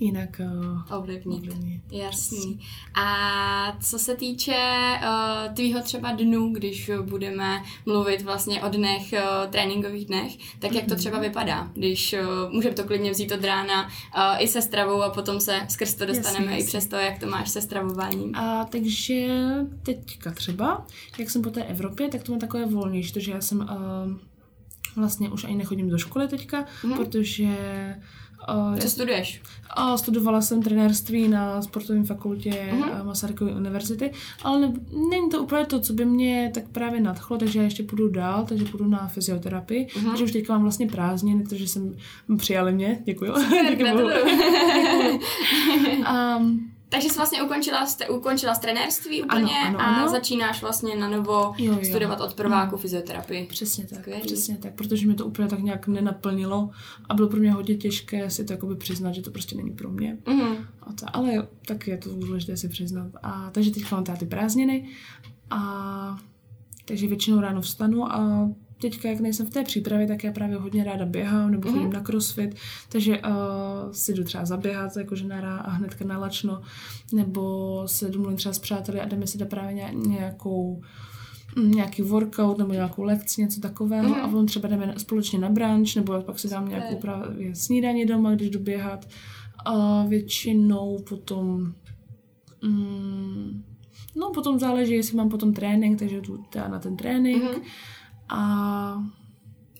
jinak uh, ovlivnit. ovlivnit. Jasný. A co se týče uh, tvýho třeba dnu, když budeme mluvit vlastně o dnech, uh, tréninkových dnech, tak jak to mhm. třeba vypadá? Když uh, můžeme to klidně vzít od rána uh, i se stravou a potom se skrz to dostaneme jasný, i přes to, jak to máš se stravováním. A takže teďka třeba, jak jsem po té Evropě, tak to má takové volnější, protože já jsem uh, vlastně už ani nechodím do školy teďka, mm. protože Uh, Co studuješ? Uh, studovala jsem trenérství na sportovní fakultě uh-huh. Masarykovy univerzity, ale ne, není to úplně to, co by mě tak právě nadchlo, takže já ještě půjdu dál, takže půjdu na fyzioterapii, uh-huh. takže už teďka mám vlastně prázdniny, protože jsem přijali mě, děkuju. Super, děkuju. um, takže jsi vlastně ukončila, jste, ukončila s trenérství úplně ano, ano, a ano. začínáš vlastně na novo jo, jo. studovat od prváku mm. fyzioterapii. Přesně tak, Skvělý. přesně tak, protože mi to úplně tak nějak nenaplnilo a bylo pro mě hodně těžké si to jakoby přiznat, že to prostě není pro mě. Mm. A to, ale tak je to důležité si přiznat. A, takže teď mám ty prázdniny a takže většinou ráno vstanu a teďka, jak nejsem v té přípravě, tak já právě hodně ráda běhám nebo chodím mm. na crossfit, takže uh, si jdu třeba zaběhat jako žena a hnedka na lačno, nebo se domluvím třeba s přáteli a jdeme si dát právě nějakou mm, nějaký workout nebo nějakou lekci, něco takového mm. a potom třeba jdeme společně na brunch nebo pak si dám nějakou právě snídaní doma, když jdu běhat a většinou potom mm, no potom záleží, jestli mám potom trénink, takže jdu na ten trénink mm a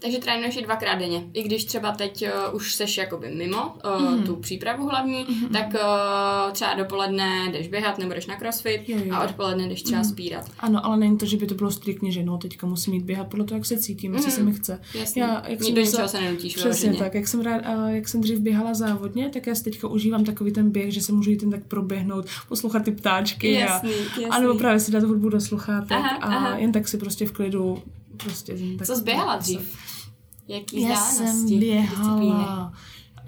takže trénuješ i dvakrát denně. I když třeba teď uh, už seš jakoby mimo uh, mm-hmm. tu přípravu hlavní, mm-hmm. tak uh, třeba dopoledne jdeš běhat nebo jdeš na crossfit jo, jo. a odpoledne jdeš třeba mm-hmm. spírat. Ano, ale není to, že by to bylo striktně, že no, teďka musím jít běhat podle toho, jak se cítím, mm-hmm. jestli se mi chce. Jasně. Já, jak Nikdo jsem se nenutíš Přesně tak. Jak jsem, rád, uh, jak jsem dřív běhala závodně, tak já si teďka užívám takový ten běh, že se můžu jít jen tak proběhnout, poslouchat ty ptáčky. Jasný, a, jasný. A nebo právě si dát hudbu do sluchátek aha, a aha. jen tak si prostě v klidu prostě... Tak Co jsi běhala dřív? Jaký Já jsem běhala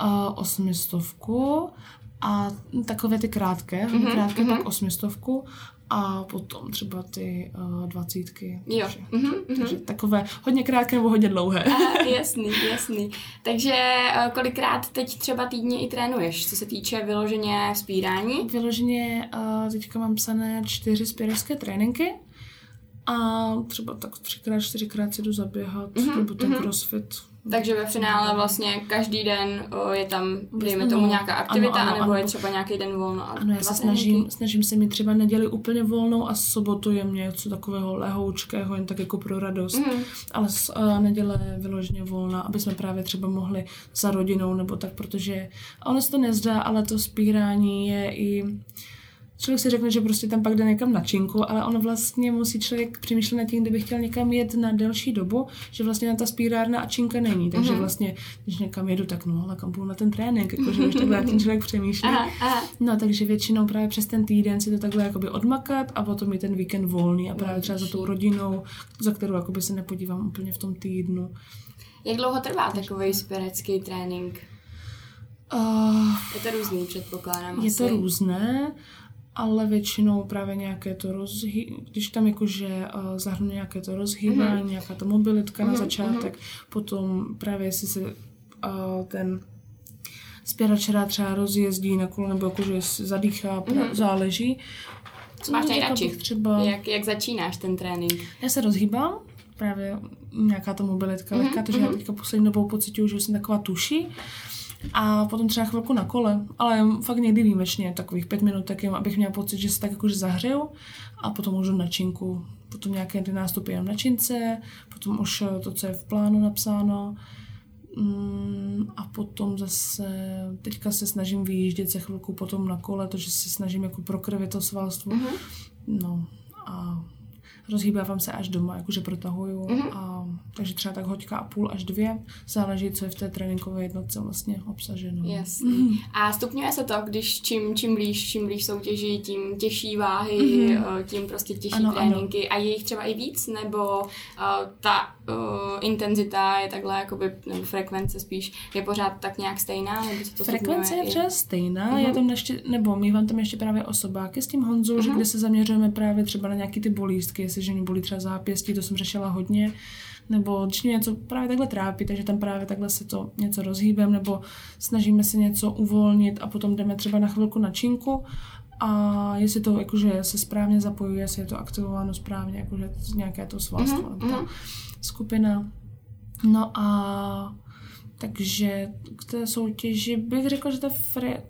uh, osmistovku a takové ty krátké, mm-hmm, krátké, mm-hmm. pak osmistovku a potom třeba ty uh, dvacítky. Jo. Takže, mm-hmm, takže takové hodně krátké nebo hodně dlouhé. Aha, jasný, jasný. Takže uh, kolikrát teď třeba týdně i trénuješ, co se týče vyloženě vzpírání? Vyloženě uh, teďka mám psané čtyři spěrovské tréninky a třeba tak třikrát, čtyřikrát si jdu zaběhat, mm-hmm, nebo ten mm-hmm. crossfit. Takže ve finále vlastně každý den o, je tam, dejme tomu, nějaká aktivita, ano, ano, anebo ano. je třeba nějaký den volno. A ano, já se snažím, snažím se mít třeba neděli úplně volnou a sobotu je mě něco takového lehoučkého, jen tak jako pro radost. Mm. Ale s, uh, neděle je vyloženě volná, aby jsme právě třeba mohli za rodinou nebo tak, protože ono se to nezdá, ale to spírání je i člověk si řekne, že prostě tam pak jde někam na činku, ale ono vlastně musí člověk přemýšlet nad tím, kdyby chtěl někam jet na delší dobu, že vlastně na ta spírárna a činka není. Takže mm-hmm. vlastně, když někam jedu, tak no, ale kam půjdu na ten trénink, jakože už takhle ten člověk přemýšlí. Aha, aha. No, takže většinou právě přes ten týden si to takhle jakoby odmakat a potom je ten víkend volný a právě třeba za tou rodinou, za kterou jakoby se nepodívám úplně v tom týdnu. Jak dlouho trvá takový spirecký trénink? Uh, je to různý, předpokládám. Je asi. to různé ale většinou právě nějaké to rozhy, když tam jakože uh, zahrnu nějaké to rozhýbání, mm-hmm. nějaká to mobilitka mm-hmm. na mhm, začátek, mm-hmm. potom právě jestli se uh, ten spěrač rád třeba rozjezdí na kolo, nebo jakože zadýchá, mm-hmm. záleží. Co máš nejradši? Třeba... Jak, jak začínáš ten trénink? Já se rozhýbám, právě nějaká ta mobilitka mm-hmm. lehká, takže mm-hmm. já teďka poslední dobou pocituju, že jsem taková tuší a potom třeba chvilku na kole, ale fakt někdy výjimečně, takových pět minut, tak jen, abych měla pocit, že se tak jakože zahřeju a potom můžu na činku, potom nějaké ty nástupy jenom na čince, potom už to, co je v plánu napsáno, Mm, a potom zase, teďka se snažím vyjíždět se chvilku potom na kole, takže se snažím jako prokrvit to svalstvo. Mm-hmm. No a rozhýbávám se až doma, jakože protahuju mm-hmm. a takže třeba tak hoďka a půl až dvě, záleží, co je v té tréninkové jednotce vlastně obsaženo. Jasně. Mm. A stupňuje se to, když čím, čím blíž, čím blíž soutěží, tím těžší váhy, mm-hmm. tím prostě těžší ano, tréninky ano. a je jich třeba i víc, nebo uh, ta uh, intenzita je takhle, jakoby, nebo frekvence spíš, je pořád tak nějak stejná? Nebo co to frekvence je třeba stejná, mm-hmm. je tam ještě, nebo my vám tam ještě právě osobáky s tím Honzou, mm-hmm. že kde se zaměřujeme právě třeba na nějaký ty bolístky, jestli mě bolí třeba zápěstí, to jsem řešila hodně, nebo když mě něco právě takhle trápí, takže tam právě takhle se to něco rozhýbem, nebo snažíme se něco uvolnit a potom jdeme třeba na chvilku na činku a jestli to jakože se správně zapojuje, jestli je to aktivováno správně, jakože nějaké to svalstvo mm-hmm. nebo ta mhm. skupina. No a takže k té soutěži bych řekla, že ta fre,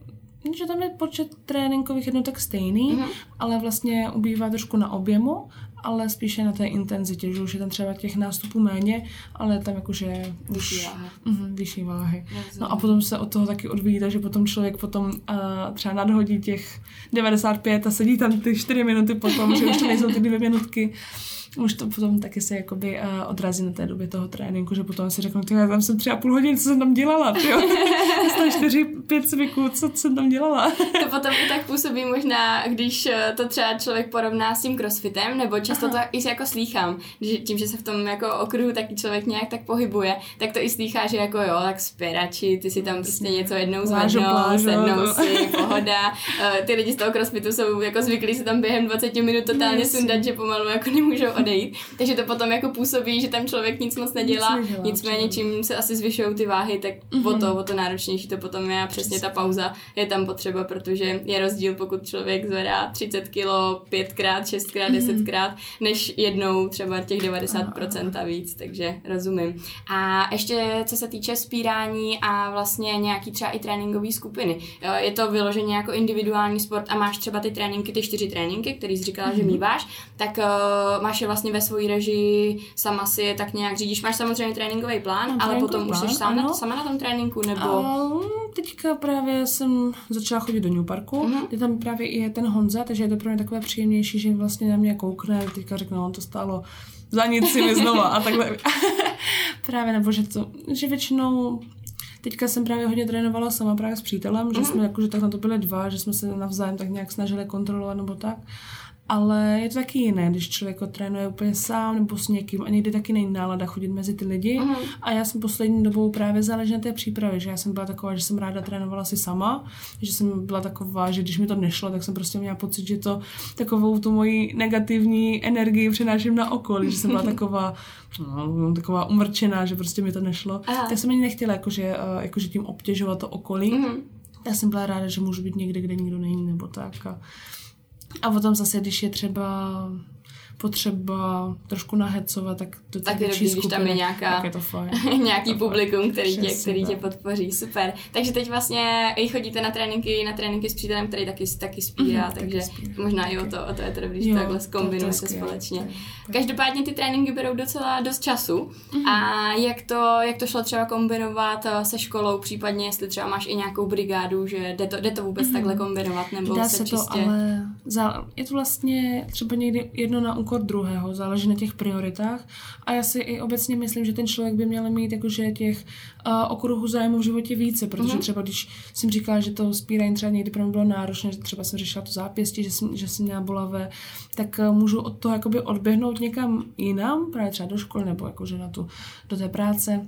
že tam je počet tréninkových jednotek stejný, mm-hmm. ale vlastně ubývá trošku na objemu, ale spíše na té intenzitě, že už je tam třeba těch nástupů méně, ale tam jakože vyšší váhy. Uh, vyšší váhy. No a potom se od toho taky odvíjí, že potom člověk potom uh, třeba nadhodí těch 95 a sedí tam ty 4 minuty potom, že už to nejsou ty dvě minutky už to potom taky se jakoby uh, odrazí na té době toho tréninku, že potom si řeknu, já tam jsem tři a půl hodin, co jsem tam dělala, jo? čtyři, pět cviků, co jsem tam dělala. to potom i tak působí možná, když eh, to třeba člověk porovná s tím crossfitem, nebo často Aha. to i jako slýchám, že tím, že se v tom jako okruhu taky člověk nějak tak pohybuje, tak to i slýchá, že jako jo, tak spěrači, ty si tam prostě něco jednou zvednou, sednou si, pohoda. Uh, ty lidi z toho crossfitu jsou jako zvyklí se tam během 20 minut totálně sundat, že pomalu jako nemůžou odejít. Takže to potom jako působí, že tam člověk nic moc nedělá, nic nedělá nicméně čím se asi zvyšují ty váhy, tak mm-hmm. o to, o to náročnější to potom je a přesně ta pauza je tam potřeba, protože je rozdíl, pokud člověk zvedá 30 kilo pětkrát, šestkrát, mhm. desetkrát, než jednou třeba těch 90% a víc, takže rozumím. A ještě co se týče spírání a vlastně nějaký třeba i tréninkové skupiny. Je to vyloženě jako individuální sport a máš třeba ty tréninky, ty čtyři tréninky, který jsi říkala, mm-hmm. že mhm. míváš, tak uh, máš je vlastně ve své režii, sama si je tak nějak řídíš. Máš samozřejmě tréninkový plán, Mám ale potom plán, už jsi sám na, sama na tom tréninku, nebo... Um, teďka právě jsem začala chodit do New Parku, uh-huh. kde tam právě je ten Honza, takže je to pro mě takové příjemnější, že vlastně na mě koukne, teďka řekne, no to stálo za nic si mi znova a takhle. právě, nebo že to, že většinou Teďka jsem právě hodně trénovala sama právě s přítelem, že mm. jsme jakože tak na to byli dva, že jsme se navzájem tak nějak snažili kontrolovat nebo tak ale je to taky jiné, když člověk trénuje úplně sám nebo s někým a někdy taky není nálada chodit mezi ty lidi. Mm. A já jsem poslední dobou právě záleží na té přípravě, že já jsem byla taková, že jsem ráda trénovala si sama, že jsem byla taková, že když mi to nešlo, tak jsem prostě měla pocit, že to takovou tu moji negativní energii přenáším na okolí, že jsem byla taková, no, taková umrčená, že prostě mi to nešlo. Aha. Tak jsem ani nechtěla jakože, eh, jakože tím obtěžovat to okolí. Mm. Já jsem byla ráda, že můžu být někde, kde nikdo není, nebo tak. A a potom zase, když je třeba potřeba trošku nahecovat, tak to tak je dobrý, když tam je nějaká, tak je to fajn. nějaký to publikum, fajn. který, tě, který tě podpoří. Super. Takže teď vlastně i chodíte na tréninky, na tréninky s přítelem, který taky, taky spírá, mm, takže taky možná taky. i o to, o to je to dobrý, že takhle zkombinujete společně. Tak, tak. Každopádně ty tréninky berou docela dost času. Mm. A jak to, jak to šlo třeba kombinovat eh, se školou, případně jestli třeba máš i nějakou brigádu, že jde to, jde to vůbec mm. takhle kombinovat, nebo Dá se, se čistě... to, ale za, je to vlastně třeba někdy jedno na úkor druhého, záleží na těch prioritách. A já si i obecně myslím, že ten člověk by měl mít jakože těch uh, okruhů zájmu v životě více, protože mm-hmm. třeba když jsem říkala, že to spírání třeba někdy pro mě bylo náročné, že třeba jsem řešila to zápěstí, že jsem, že jsem měla bolavé, tak uh, můžu od toho jakoby odběhnout někam jinam, právě třeba do školy nebo jakože na tu, do té práce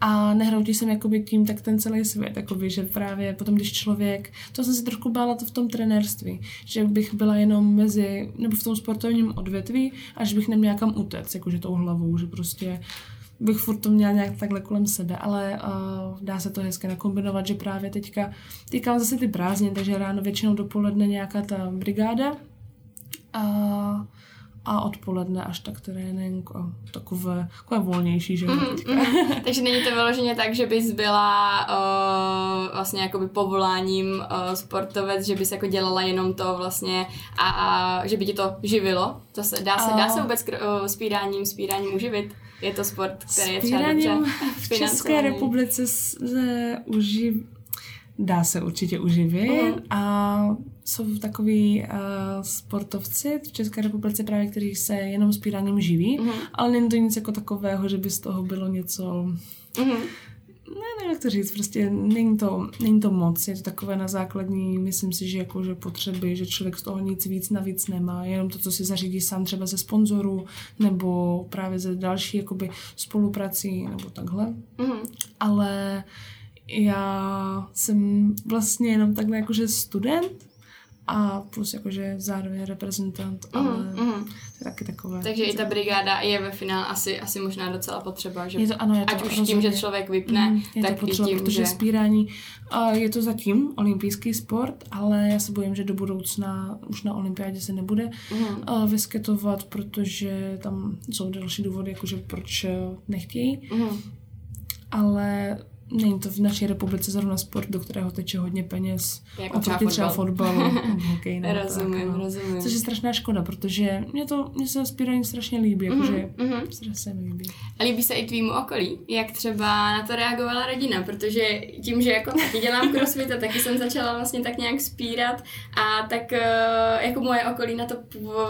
a nehroutí jsem jakoby tím tak ten celý svět, jakoby, že právě potom, když člověk, to jsem si trošku bála to v tom trenérství, že bych byla jenom mezi, nebo v tom sportovním odvětví, až bych neměla kam utec, jakože tou hlavou, že prostě bych furt to měla nějak takhle kolem sebe, ale uh, dá se to hezky nakombinovat, že právě teďka, mám zase ty prázdniny, takže ráno většinou dopoledne nějaká ta brigáda. A a odpoledne až tak trénink a takové, takové volnější, že? Mm, mm. Takže není to vyloženě tak, že bys byla uh, vlastně jakoby povoláním uh, sportovec, že bys jako dělala jenom to vlastně a, a že by ti to živilo? To se, dá, se, dá se vůbec uh, spíráním, spíráním uživit? Je to sport, který je třeba dobře v České republice se uživ, dá se určitě uživit uh-huh. a jsou takový uh, sportovci v České republice právě, kteří se jenom spíraním živí, uh-huh. ale není to nic jako takového, že by z toho bylo něco... Uh-huh ne, nevím, jak to říct, prostě není to, není to moc, je to takové na základní, myslím si, že jako, že potřeby, že člověk z toho nic víc navíc nemá, jenom to, co si zařídí sám třeba ze sponzorů, nebo právě ze další jakoby spoluprací, nebo takhle. Mm-hmm. Ale já jsem vlastně jenom takhle jakože student, a plus jakože zároveň reprezentant, mm, ale mm. to je taky takové. Takže i ta brigáda je ve finále asi, asi možná docela potřeba, že je to, ano, je to ať už rozhodně. tím, že člověk vypne, mm, je tak to potřeba, i tím, protože že... spírání uh, je to zatím olympijský sport, ale já se bojím, že do budoucna už na olympiádě se nebude mm. uh, vysketovat, protože tam jsou další důvody, jakože proč uh, nechtějí. Mm. Ale Není to v naší republice zrovna sport, do kterého teče hodně peněz. Jako oproti třeba fotbalu, hokej. rozumím, tak, no. rozumím. Což je strašná škoda, protože mě to, mě se spírání strašně líbí, jakože mm-hmm. strašně se mi líbí. A líbí se i tvýmu okolí, jak třeba na to reagovala rodina, protože tím, že jako taky dělám crossfit a taky jsem začala vlastně tak nějak spírat a tak eh, jako moje okolí na to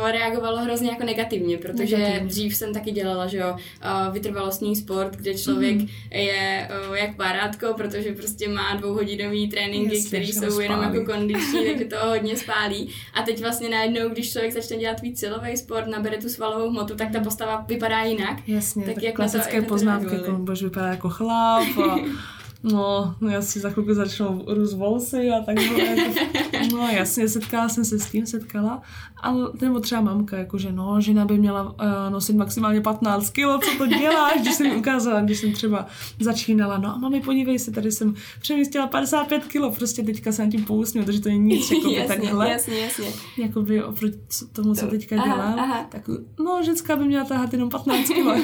reagovalo hrozně jako negativně, protože negativně. dřív jsem taky dělala, že jo, eh, vytrvalostní sport, kde člověk mm-hmm. je eh, jak parádko, protože prostě má dvouhodinový tréninky, které jsou jenom jako kondiční, takže to hodně spálí. A teď vlastně najednou, když člověk začne dělat víc silový sport, nabere tu svalovou hmotu, tak ta postava vypadá jinak. Jasně, tak, tak jak klasické to, poznámky, jako budeš vypadá jako chlap a No, já si za chvilku začnou růst volsy a takhle. No jasně, setkala jsem se s tím, setkala. Ale, nebo třeba mamka, jakože no, žena by měla uh, nosit maximálně 15 kilo, co to děláš, když jsem mi ukázala, když jsem třeba začínala. No a mami, podívej se, tady jsem přemístila 55 kilo, prostě teďka se na tím pousměl, takže to je nic, jako jasně, takhle. Jasně, jasně. Jakoby oproti tomu, co teďka dělám. Aha, aha. Tak, no, ženská by měla tahat jenom 15 kilo.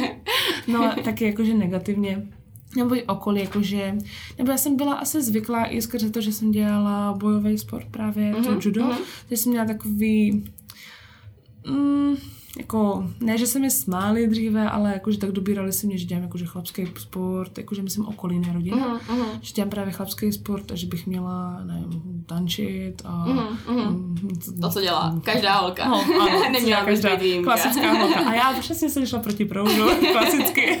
no, taky jakože negativně nebo i okolí, jakože, nebo já jsem byla asi zvyklá i skrze to, že jsem dělala bojový sport právě, mm-hmm, to judo, mm-hmm. že jsem měla takový, mm, jako, ne, že se mi smáli dříve, ale jakože tak dobírali si mě, že dělám jakože chlapský sport, jakože myslím okolí ne rodina, uh-huh, uh-huh. že dělám právě chlapský sport a že bych měla, nevím, tančit a... Uh-huh, uh-huh. To, co dělá každá holka. No, ano, Neměla každá klasická holka. A já přesně jsem šla proti proudu, klasicky.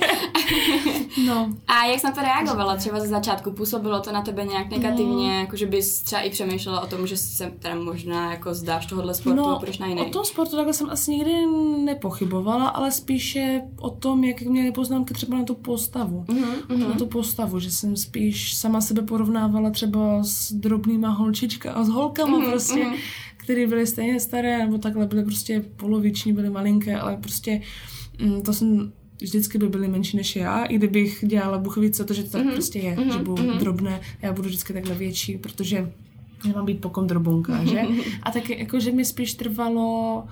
no. A jak jsi na to reagovala třeba ze začátku? Působilo to na tebe nějak negativně, no. jako že bys třeba i přemýšlela o tom, že se teda možná jako zdáš tohohle sportu, no, proč na jiný? o tom sportu takhle jsem asi nikdy nepochybovala, ale spíše o tom, jak měly poznámky třeba na tu postavu. Uh-huh, Na tu postavu, že jsem spíš sama sebe porovnávala třeba s drobnýma holčička a s holkama uh-huh, prostě, uh-huh. které byly stejně staré, nebo takhle byly prostě poloviční, byly malinké, ale prostě mm, to jsem vždycky by byly menší než já, i kdybych dělala buchvice, to, že to tak mm-hmm. prostě je, mm-hmm. že budou mm-hmm. drobné, já budu vždycky takhle větší, protože nemám být pokom drobunka, že? A taky jako, že mi spíš trvalo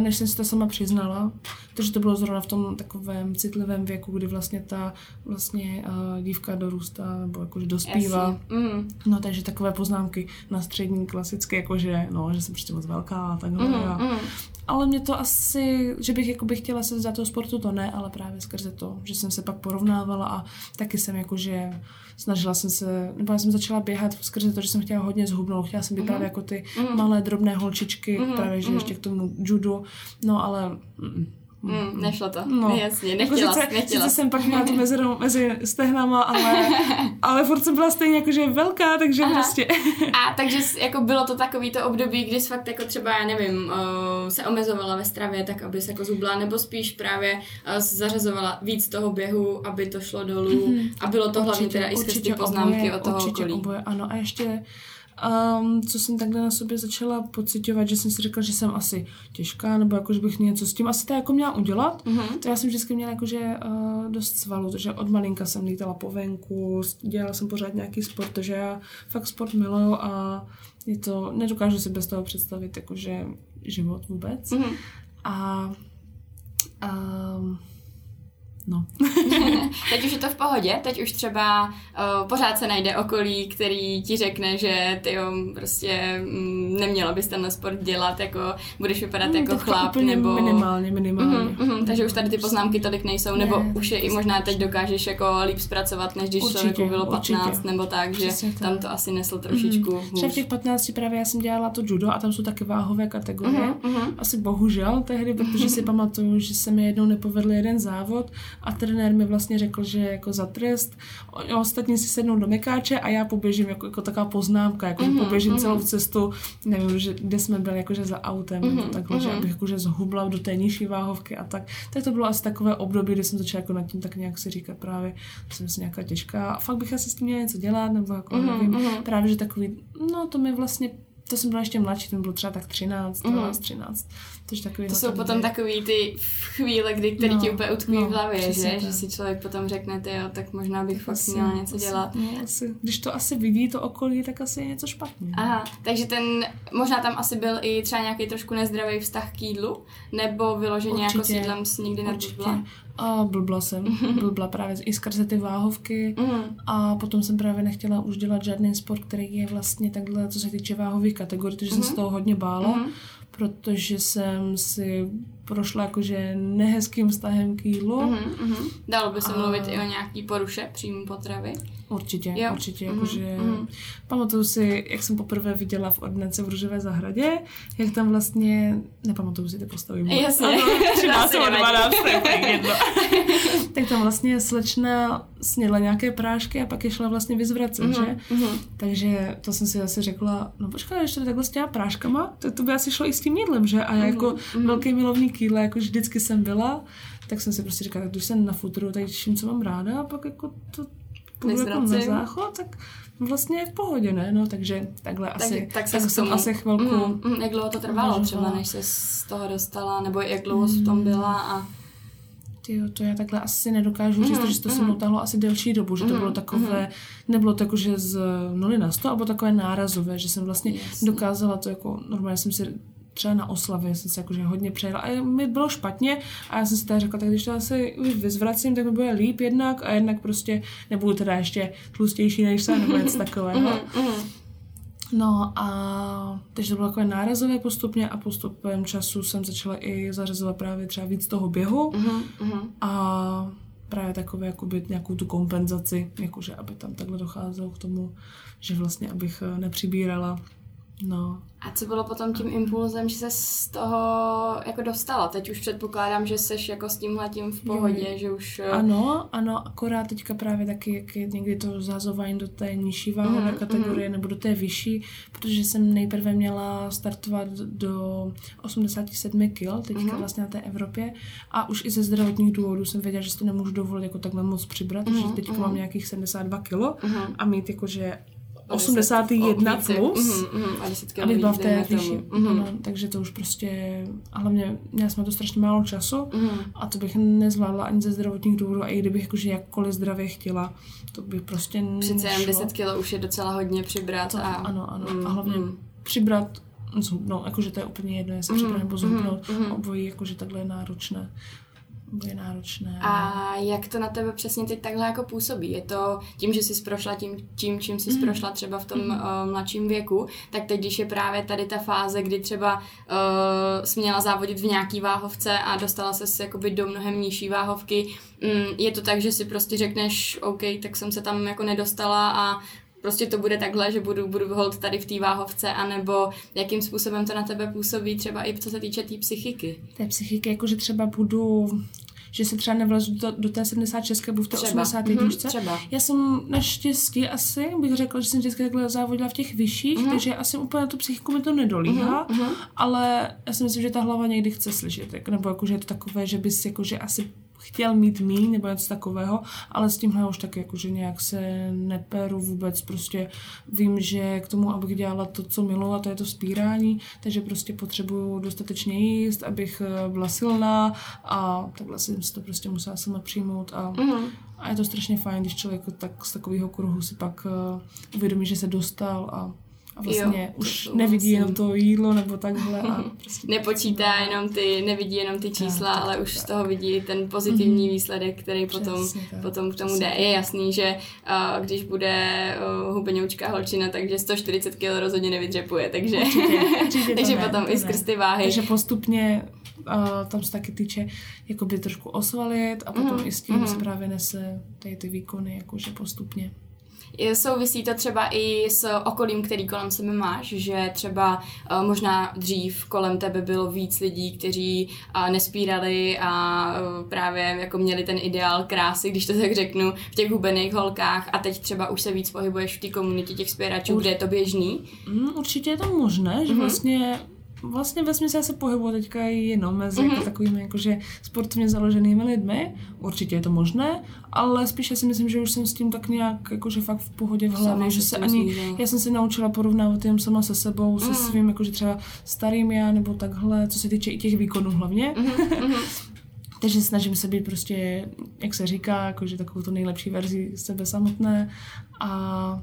než jsem si to sama přiznala. Takže to bylo zrovna v tom takovém citlivém věku, kdy vlastně ta vlastně uh, dívka dorůstá nebo jakože dospívá. Mm. No takže takové poznámky na střední klasické, jakože no, že jsem prostě moc velká a takhle. Mm, a, mm. Ale mě to asi, že bych jako bych chtěla se za toho sportu, to ne, ale právě skrze to, že jsem se pak porovnávala a taky jsem jakože snažila jsem se, nebo já jsem začala běhat skrze to, že jsem chtěla hodně zhubnout, chtěla jsem být mm-hmm. právě jako ty mm-hmm. malé drobné holčičky, mm-hmm. právě že mm-hmm. ještě k tomu judu, no ale mm, Mm, nešlo to, no. jasně, nechtěla, jako sice, nechtěla. Sice jsem pak měla tu mezeru mezi stehnama, ale, ale furt jsem byla stejně jakože velká, takže Aha. prostě. A takže jako bylo to takový to období, kdy jsi fakt jako třeba, já nevím, se omezovala ve stravě, tak aby se jako zubla, nebo spíš právě zařazovala víc toho běhu, aby to šlo dolů mm-hmm. a bylo to určitě, hlavně teda i skrz ty poznámky oboje, od toho určitě okolí. Oboje, ano, a ještě Um, co jsem takhle na sobě začala pocitovat, že jsem si řekla, že jsem asi těžká, nebo jako, že bych něco s tím asi to jako měla udělat. Mm-hmm. To já jsem vždycky měla jakože uh, dost svalu, protože od malinka jsem lítala po venku, dělala jsem pořád nějaký sport, takže já fakt sport miluju a je to, nedokážu si bez toho představit jakože život vůbec. Mm-hmm. A um, No. teď už je to v pohodě, teď už třeba uh, pořád se najde okolí, který ti řekne, že ty jo, prostě mm, neměla bys tenhle sport dělat, jako budeš vypadat mm, jako chlap, nebo... minimálně, minimálně. Mm, mm, takže už tady ty poznámky tolik nejsou, ne, nebo už je i možná teď dokážeš jako líp zpracovat, než když určitě, člověku bylo 15, určitě. nebo tak, že Přesně tam to asi nesl trošičku mm. Třeba v těch 15 právě já jsem dělala to judo a tam jsou taky váhové kategorie. Mm, asi bohužel tehdy, protože si pamatuju, že se mi jednou nepovedl jeden závod a trenér mi vlastně řekl, že jako za trest ostatní si sednou do mekáče a já poběžím jako, jako taková poznámka, jako mm-hmm, poběžím mm-hmm. celou cestu, nevím, že, kde jsme byli jakože za autem, mm-hmm, nebo takhle, mm-hmm. že abych jakože zhubla do té nižší váhovky a tak. Tak to bylo asi takové období, kdy jsem začala jako nad tím tak nějak si říkat právě, že jsem si nějaká těžká a fakt bych asi s tím měla něco dělat, nebo jako mm-hmm, nevím, mm-hmm. právě, že takový, no to mi vlastně to jsem byla ještě mladší, ten byl třeba tak 13, 12, mm. 13. To, takový to jsou potom takový ty chvíle, kdy, který no, ti úplně utkví no, v hlavě, že? že si člověk potom řekne, ty jo, tak možná bych fakt měla něco asi, dělat. No, asi, když to asi vidí to okolí, tak asi je něco špatně. Aha, takže ten, možná tam asi byl i třeba nějaký trošku nezdravý vztah k jídlu, nebo vyloženě jako Určitě. jako s jídlem s nikdy nebyla? A blbla jsem, blbla právě i skrze ty váhovky mm. a potom jsem právě nechtěla už dělat žádný sport, který je vlastně takhle, co se týče váhových kategorií, protože mm. jsem se toho hodně bála, mm. Protože jsem si prošla jakože nehezkým vztahem k jídlu. Mm-hmm, Dalo by se a... mluvit i o nějaký poruše příjmu potravy? Určitě, jo. určitě, mm-hmm, jakože mm-hmm. pamatuju si, jak jsem poprvé viděla v ordinaci v Růžové zahradě, jak tam vlastně, nepamatuju si ty postavy. Jasně. Ano, 13 nebo 12, jedno. tak tam vlastně slečna snědla nějaké prášky a pak je šla vlastně vyzvracet, mm-hmm, že? Mm-hmm. Takže to jsem si zase řekla, no počkej, ještě takhle s těma práškama, to, to by asi šlo i s tím jídlem, že? A já jako mm-hmm. velký milovník jídla, jako vždycky jsem byla, tak jsem si prostě říkala, když jsem na futuru, tak čím, co mám ráda, a pak jako to půjdu jako na záchod, tak vlastně je v pohodě, ne? No, takže takhle tak, asi, tak, tak jsem asi chvilku... Mm, mm, jak dlouho to trvalo třeba, než se z toho dostala, nebo jak dlouho mm. v tom byla a... Tyjo, to já takhle asi nedokážu mm, říct, že to mm. se mnou tahlo asi delší dobu, že to bylo takové, mm. nebylo to jako, že z nuly na sto, bylo takové nárazové, že jsem vlastně Jasně. dokázala to jako, normálně jsem si třeba na oslavě jsem se jakože hodně přejela a mi bylo špatně a já jsem si teda řekla, tak když to asi už vyzvracím, tak mi bude líp jednak a jednak prostě nebudu teda ještě tlustější než se nebo něco takového. Mm-hmm. No a takže to bylo takové nárazové postupně a postupem času jsem začala i zařazovat právě třeba víc toho běhu mm-hmm. a právě takové jakoby nějakou tu kompenzaci, jakože aby tam takhle docházelo k tomu, že vlastně abych nepřibírala No. A co bylo potom tím impulzem, že se z toho jako dostala? Teď už předpokládám, že jsi jako s tímhle tím v pohodě, mm. že už... Eh, ano, ano, akorát teďka právě taky, jak je někdy to zazování do té nižší váhové mm, kategorie mm. nebo do té vyšší, protože jsem nejprve měla startovat do 87 kg, teďka mm. vlastně na té Evropě a už i ze zdravotních důvodů jsem věděla, že si to nemůžu dovolit jako takhle moc přibrat, mm, protože teďka mm. mám nějakých 72 kg mm. a mít jakože 81 plus. Mm-hmm, mm, a desítky abych byla v té výši. Mm-hmm. No, takže to už prostě, a hlavně měla jsme to strašně málo času mm-hmm. a to bych nezvládla ani ze zdravotních důvodů a i kdybych jakože jakkoliv zdravě chtěla, to by prostě Přece jen 10 kg už je docela hodně přibrat. To, a... Ano, ano. Mm, a hlavně mm. přibrat no, jakože to je úplně jedno, jestli mm, připravím nebo zhubnout, mm, obojí jakože takhle je náročné bude náročné. A jak to na tebe přesně teď takhle jako působí? Je to tím, že jsi prošla tím, tím čím jsi mm. prošla třeba v tom mm. uh, mladším věku, tak teď, když je právě tady ta fáze, kdy třeba uh, jsi měla závodit v nějaký váhovce a dostala se jakoby do mnohem nižší váhovky, um, je to tak, že si prostě řekneš, OK, tak jsem se tam jako nedostala a prostě to bude takhle, že budu, budu hold tady v té váhovce, anebo jakým způsobem to na tebe působí, třeba i co se týče té tý psychiky. Té psychiky, jakože třeba budu že se třeba nevlezu do, do té 76, budu v té 81. Mm-hmm, třeba. Já jsem naštěstí asi, bych řekla, že jsem vždycky takhle závodila v těch vyšších, mm-hmm. takže asi úplně na tu psychiku mi to nedolíhá, mm-hmm. ale já si myslím, že ta hlava někdy chce slyšet, nebo jako, že je to takové, že bys jako, že asi chtěl mít míň nebo něco takového, ale s tímhle už tak jakože nějak se neperu vůbec, prostě vím, že k tomu, abych dělala to, co miluji, a to je to spírání, takže prostě potřebuju dostatečně jíst, abych eh, byla silná a takhle jsem si to prostě musela sama přijmout a, mm-hmm. a je to strašně fajn, když člověk tak z takového kruhu si pak uh, uvědomí, že se dostal a a vlastně jo, už nevidí jenom to jídlo nebo takhle. A prostě Nepočítá no. jenom ty, nevidí jenom ty čísla, no, ale už tak. z toho vidí ten pozitivní mm-hmm. výsledek, který potom, potom k tomu jde. Je jasný, že uh, když bude uh, hubenoučká holčina, takže 140 kg rozhodně nevydřepuje, takže, určitě, určitě takže ne, potom i skrz ty váhy. Takže postupně uh, tam se taky týče jakoby trošku osvalit a potom mm-hmm. i s tím mm-hmm. se právě nese tady ty výkony jakože postupně. Souvisí to třeba i s okolím, který kolem sebe máš, že třeba uh, možná dřív kolem tebe bylo víc lidí, kteří uh, nespírali a uh, právě jako měli ten ideál krásy, když to tak řeknu, v těch hubených holkách a teď třeba už se víc pohybuješ v té komunitě těch spěračů, Ur... kde je to běžný? Mm, určitě je to možné, že mm-hmm. vlastně vlastně ve smyslu se pohybuju teďka jenom mezi mm-hmm. jako takovými jakože sportovně založenými lidmi. Určitě je to možné, ale spíše si myslím, že už jsem s tím tak nějak jakože fakt v pohodě v hlavě, že se ani, myslím, já jsem se naučila porovnávat jen sama se sebou, se mm. svým jakože třeba starým já nebo takhle, co se týče i těch výkonů hlavně. Mm-hmm. Takže snažím se být prostě, jak se říká, jakože takovou to nejlepší verzi sebe samotné a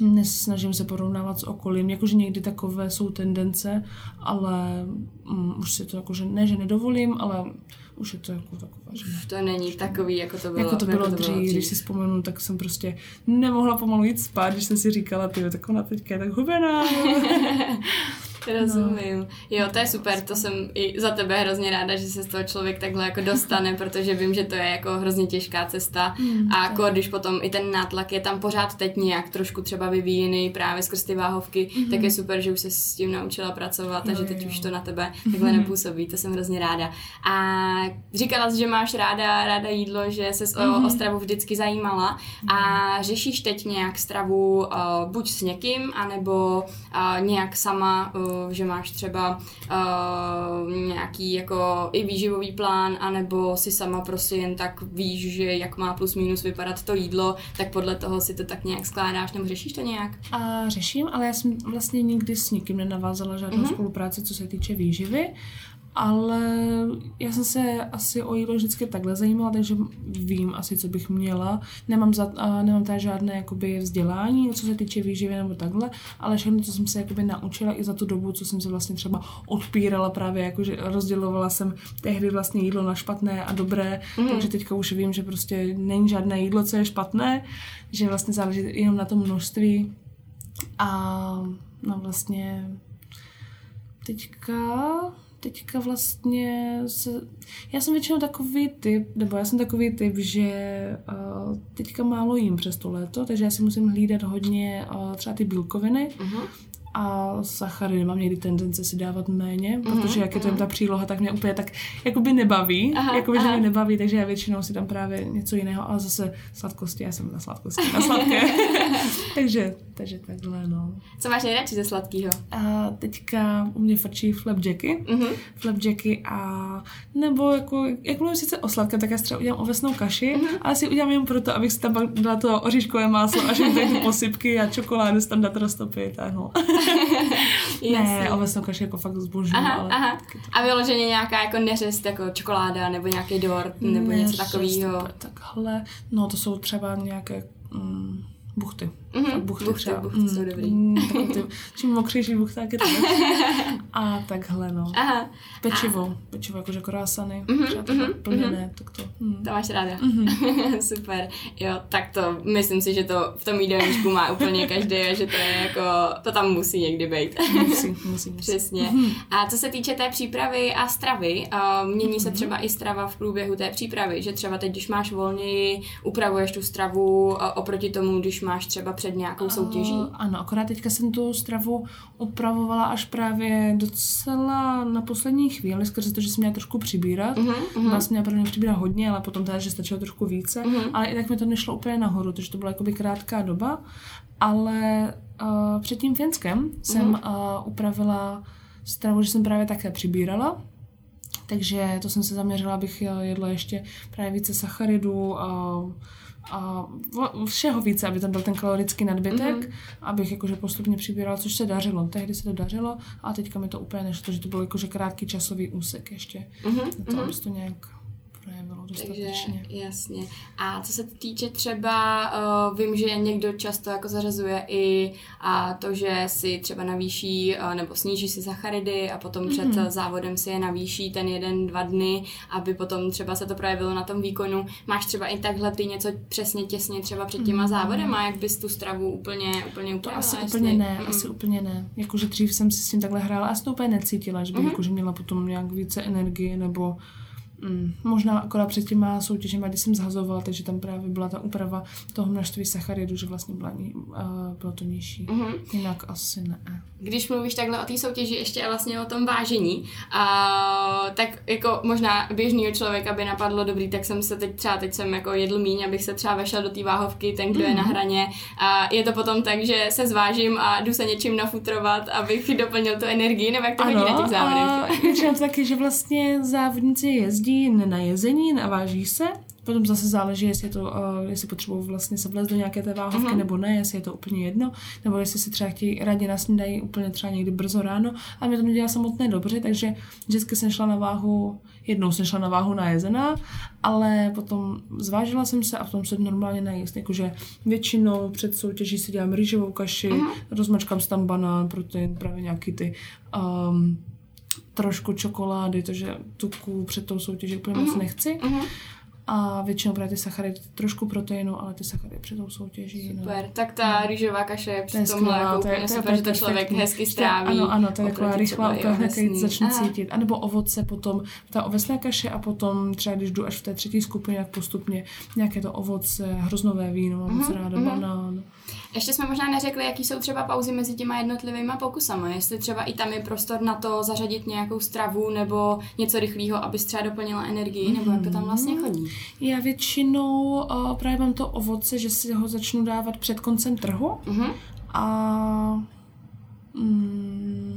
nesnažím se porovnávat s okolím, jakože někdy takové jsou tendence, ale um, už si to jakože, ne, že nedovolím, ale už je to jako takové, že To není takový, jako to bylo, jako to bylo, jako to dřív, dřív. Když si vzpomenu, tak jsem prostě nemohla pomalu jít spát, když jsem si říkala, ty tak ona teďka je tak hubená. Rozumím. No. Jo, to je super, to jsem i za tebe hrozně ráda, že se z toho člověk takhle jako dostane, protože vím, že to je jako hrozně těžká cesta mm, a jako když potom i ten nátlak je tam pořád teď nějak trošku třeba vyvíjený právě skrz ty váhovky, mm. tak je super, že už se s tím naučila pracovat jo, a že teď jo. už to na tebe takhle mm. nepůsobí, to jsem hrozně ráda. A říkala jsi, že máš ráda, ráda jídlo, že se mm. o, o mhm. stravu vždycky zajímala a mhm. řešíš teď nějak stravu uh, buď s někým, anebo uh, nějak sama uh, že máš třeba uh, nějaký jako i výživový plán, anebo si sama prostě jen tak víš, že jak má plus minus vypadat to jídlo, tak podle toho si to tak nějak skládáš, nebo řešíš to nějak? A řeším, ale já jsem vlastně nikdy s nikým nenavázala žádnou mm-hmm. spolupráci, co se týče výživy ale já jsem se asi o jídlo vždycky takhle zajímala, takže vím asi, co bych měla. Nemám, za, uh, nemám tady žádné jakoby, vzdělání, co se týče výživy nebo takhle, ale všechno, co jsem se jakoby, naučila i za tu dobu, co jsem se vlastně třeba odpírala právě, jakože rozdělovala jsem tehdy vlastně jídlo na špatné a dobré, mm. takže teďka už vím, že prostě není žádné jídlo, co je špatné, že vlastně záleží jenom na tom množství a no vlastně teďka teďka vlastně se, já jsem většinou takový typ, nebo já jsem takový typ, že uh, teďka málo jím přes to léto, takže já si musím hlídat hodně uh, třeba ty bílkoviny, uh-huh a sacharidy mám někdy tendence si dávat méně, mm-hmm, protože jak je to mm-hmm. ta příloha, tak mě úplně tak jakoby nebaví, aha, jakoby, aha. že mě nebaví, takže já většinou si tam právě něco jiného, ale zase sladkosti, já jsem na sladkosti, na sladké. takže, takže takhle, no. Co máš nejradši ze sladkého? A teďka u mě frčí flapjacky, mm-hmm. flapjacky a nebo jako, jak mluvím sice o sladké, tak já třeba udělám ovesnou kaši, mm-hmm. ale si udělám jen proto, abych si tam dala to oříškové máslo a všechny ty posypky a čokoládu tam dát roztopit a no. ne, ovesnou kaši jako fakt zbožňuji, ale... Aha. A vyloženě nějaká jako neřest, jako čokoláda, nebo nějaký dort, nebo neřest, něco takového. Takhle, no to jsou třeba nějaké... Mm, buchty. Mm-hmm. Buchty, buchty, třeba. buchty mm, jsou dobrý. Mm, čím mokřejší buchty, tak je to A takhle, no. Aha. Pečivo. Aha. Pečivo, jakože korásany. Mm-hmm. Třeba mm-hmm. plněné, mm-hmm. tak to. Mm. To máš ráda. Mm-hmm. Super. Jo, tak to myslím si, že to v tom jídelníčku má úplně každý a že to je jako, to tam musí někdy být. musí, musí, musí. Přesně. Mm-hmm. A co se týče té přípravy a stravy, uh, mění mm-hmm. se třeba i strava v průběhu té přípravy, že třeba teď, když máš volněji, upravuješ tu stravu uh, oproti tomu, když máš třeba před nějakou soutěží? Uh, ano, akorát teďka jsem tu stravu upravovala až právě docela na poslední chvíli, skrze to, že jsem měla trošku přibírat. Uh-huh, uh-huh. Měla prvně přibírat hodně, ale potom teda, že stačilo trošku více. Uh-huh. Ale i tak mi to nešlo úplně nahoru, takže to byla jakoby krátká doba. Ale uh, před tím Finskem jsem uh-huh. uh, upravila stravu, že jsem právě také přibírala. Takže to jsem se zaměřila, abych jedla ještě právě více sacharidů a a všeho více, aby tam byl ten kalorický nadbytek, mm-hmm. abych jakože postupně přibírala, což se dařilo. Tehdy se to dařilo a teďka mi to úplně nešlo, že to byl jakože krátký časový úsek ještě. Mm-hmm. Na to, mm-hmm. to nějak neprojevilo dostatečně. Takže, jasně. A co se týče třeba, uh, vím, že někdo často jako zařazuje i a to, že si třeba navýší uh, nebo sníží si sacharidy a potom před mm-hmm. závodem si je navýší ten jeden, dva dny, aby potom třeba se to projevilo na tom výkonu. Máš třeba i takhle ty něco přesně těsně třeba před těma mm-hmm. závodem a jak bys tu stravu úplně, úplně upravila? To asi jestli... úplně ne, mm-hmm. asi úplně ne. Jakože dřív jsem si s tím takhle hrála a jsem to úplně necítila, že by mm-hmm. jakože měla potom nějak více energie nebo Mm, možná akorát před těma soutěžima, kdy jsem zhazovala, takže tam právě byla ta úprava toho množství sacharidů, že vlastně byla, uh, bylo to nižší. Mm-hmm. Jinak asi ne. Když mluvíš takhle o té soutěži, ještě vlastně o tom vážení, uh, tak jako možná běžného člověka by napadlo, dobrý, tak jsem se teď třeba, teď jsem jako jedl míň, abych se třeba vešel do té váhovky, ten, kdo mm-hmm. je na mhm. hraně. A je to potom tak, že se zvážím a jdu se něčím nafutrovat, abych doplnil tu energii, nebo jak to ano, chodí na těch závodech? Ano, taky, že vlastně závodníci jezdí jezdí na jezení, naváží se, potom zase záleží, jestli, to, uh, jestli potřebují vlastně se vlézt do nějaké té váhovky uh-huh. nebo ne, jestli je to úplně jedno, nebo jestli si třeba chtějí radě nasnídají úplně třeba někdy brzo ráno, a mě to nedělá samotné dobře, takže vždycky jsem šla na váhu, jednou jsem šla na váhu najezená, ale potom zvážila jsem se a potom se normálně najíst, jakože většinou před soutěží si dělám rýžovou kaši, uh-huh. rozmačkám tam banán, protein, právě nějaký ty um, trošku čokolády, takže tuku před tou soutěží úplně mm-hmm. moc mhm. nechci. Mm-hmm. A většinou právě ty sacharidy, trošku proteinu, ale ty sacharidy před tou soutěží. No. Super, no. tak ta no. rýžová kaše je při tomhle jako to je, úplně super, že to člověk hezky stráví. Ano, ano, to je taková rychlá, úplně hned začne cítit. A nebo ovoce potom, ta ovesná kaše a potom třeba když jdu až v té třetí skupině, tak postupně nějaké to ovoce, hroznové víno, mám mm-hmm. moc ráda, mm-hmm. banán. Ještě jsme možná neřekli, jaký jsou třeba pauzy mezi těma jednotlivými pokusama. Jestli třeba i tam je prostor na to zařadit nějakou stravu nebo něco rychlého, aby třeba doplnila energii, nebo jak to tam vlastně mhm. chodí? Já většinou uh, právě mám to ovoce, že si ho začnu dávat před koncem trhu. Mm-hmm. A mm,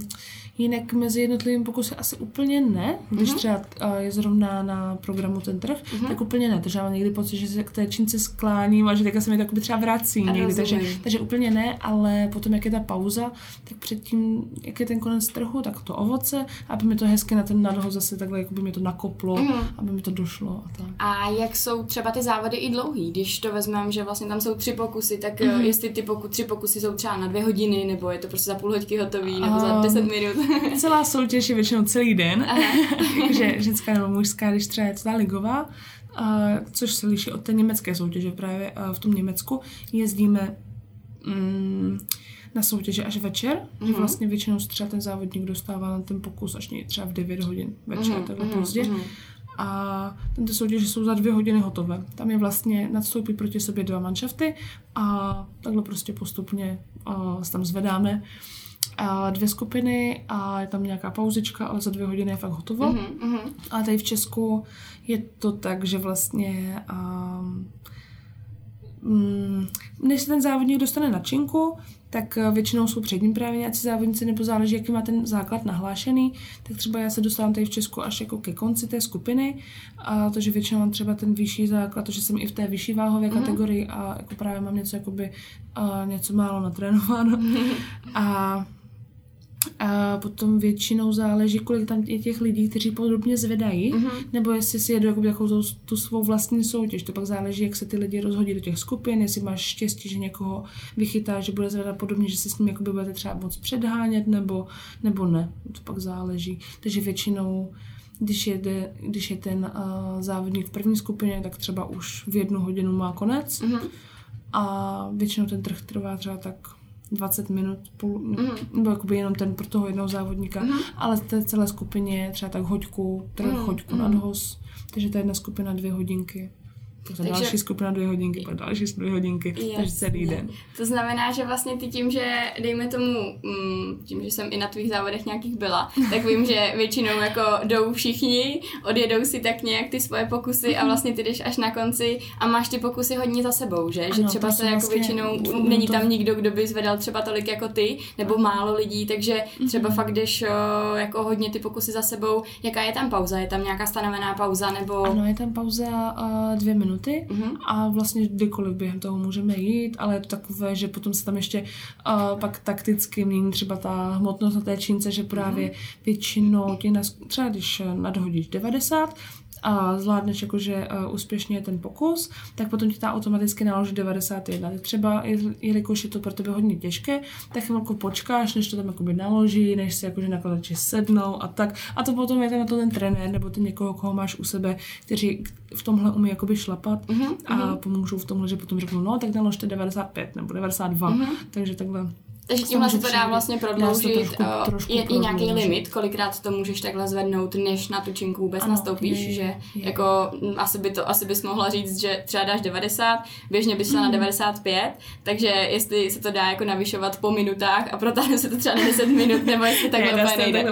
Jinak mezi jednotlivými pokusy asi úplně ne. Když uh-huh. třeba uh, je zrovna na programu ten trh, uh-huh. tak úplně ne. Takže mám někdy pocit, že se k té čince skláním a že teďka se mi to třeba vrací a někdy. Takže, takže úplně ne, ale potom, jak je ta pauza, tak předtím, jak je ten konec trhu, tak to ovoce, aby mi to hezky na ten nadho zase takhle, jako by mi to nakoplo, uh-huh. aby mi to došlo. A, tak. a jak jsou třeba ty závody i dlouhý? Když to vezmeme, že vlastně tam jsou tři pokusy, tak uh-huh. jestli ty poku, tři pokusy jsou třeba na dvě hodiny, nebo je to prostě za půl hodky hotový, nebo za deset minut? Celá soutěž je většinou celý den, takže ženská nebo mužská, když třeba je ta ligová, uh, což se liší od té německé soutěže. Právě uh, v tom Německu jezdíme um, na soutěže až večer, mm-hmm. že mhm. vlastně většinou třeba ten závodník dostává na ten pokus až třeba v 9 hodin večer, mm-hmm. takhle mm-hmm. pozdě. Mm-hmm. A tento soutěže jsou za dvě hodiny hotové. Tam je vlastně nadstoupí proti sobě dva manšafty a takhle prostě postupně uh, se tam zvedáme a dvě skupiny a je tam nějaká pauzička, ale za dvě hodiny je fakt hotovo. Mm-hmm. A tady v Česku je to tak, že vlastně um, než se ten závodník dostane na činku, tak většinou jsou před ním právě nějací závodníci, nebo záleží, jaký má ten základ nahlášený. Tak třeba já se dostávám tady v Česku až jako ke konci té skupiny, a to, že většinou mám třeba ten vyšší základ, to, že jsem i v té vyšší váhové mm-hmm. kategorii a jako právě mám něco, jakoby, uh, něco málo natrénováno. a a potom většinou záleží, kolik tam je těch lidí, kteří podobně zvedají, mm-hmm. nebo jestli si jedu jako takovou tu, tu svou vlastní soutěž. To pak záleží, jak se ty lidi rozhodí do těch skupin, jestli máš štěstí, že někoho vychytá, že bude zvedat podobně, že se s ním jako budete třeba moc předhánět, nebo, nebo ne. To pak záleží. Takže většinou když je, de, když je ten uh, závodník v první skupině, tak třeba už v jednu hodinu má konec. Mm-hmm. A většinou ten trh trvá třeba tak 20 minut, půl, mm. nebo jakoby jenom ten pro toho jednoho závodníka, mm. ale v té celé skupině třeba tak hoďku, trh, mm. hoďku mm. nadhoz, takže to je jedna skupina dvě hodinky. Takže, další skupina dvě hodinky, pak další dvě hodinky, jasně. takže celý den. To znamená, že vlastně ty tím, že dejme tomu, mm, tím, že jsem i na tvých závodech nějakých byla, tak vím, že většinou jako jdou všichni, odjedou si tak nějak ty svoje pokusy a vlastně ty jdeš až na konci a máš ty pokusy hodně za sebou, že? Ano, že třeba se jako vlastně většinou, není tam nikdo, kdo by zvedal třeba tolik jako ty, nebo málo lidí, takže třeba mm-hmm. fakt jdeš o, jako hodně ty pokusy za sebou. Jaká je tam pauza? Je tam nějaká stanovená pauza? Nebo... Ano, je tam pauza uh, dvě minuty minuty mm-hmm. a vlastně kdykoliv během toho můžeme jít, ale je to takové, že potom se tam ještě uh, pak takticky mění třeba ta hmotnost na té čínce, že právě mm-hmm. většinou nas, třeba když nadhodíš 90, a zvládneš jakože uh, úspěšně ten pokus, tak potom ti ta automaticky naloží 91. Ty třeba, jelikož je to pro tebe hodně těžké, tak chvilku počkáš, než to tam jakoby naloží, než si jakože nakladači sednou a tak. A to potom je ten na to ten trenér, nebo ty někoho, koho máš u sebe, kteří v tomhle umí jakoby šlapat uh-huh, a uh-huh. pomůžou v tomhle, že potom řeknou, no tak naložte 95 nebo 92. Uh-huh. Takže takhle takže tímhle se to dá vlastně prodloužit. Trošku, eh, trošku je i nějaký limit, kolikrát to můžeš takhle zvednout, než na tu činku vůbec ano, nastoupíš, je, že je. jako asi, by to, asi bys mohla říct, že třeba dáš 90, běžně bys šla hmm. na 95, takže jestli se to dá jako navyšovat po minutách a protáhne se to třeba na 10 minut, nebo jestli takhle úplně nejde.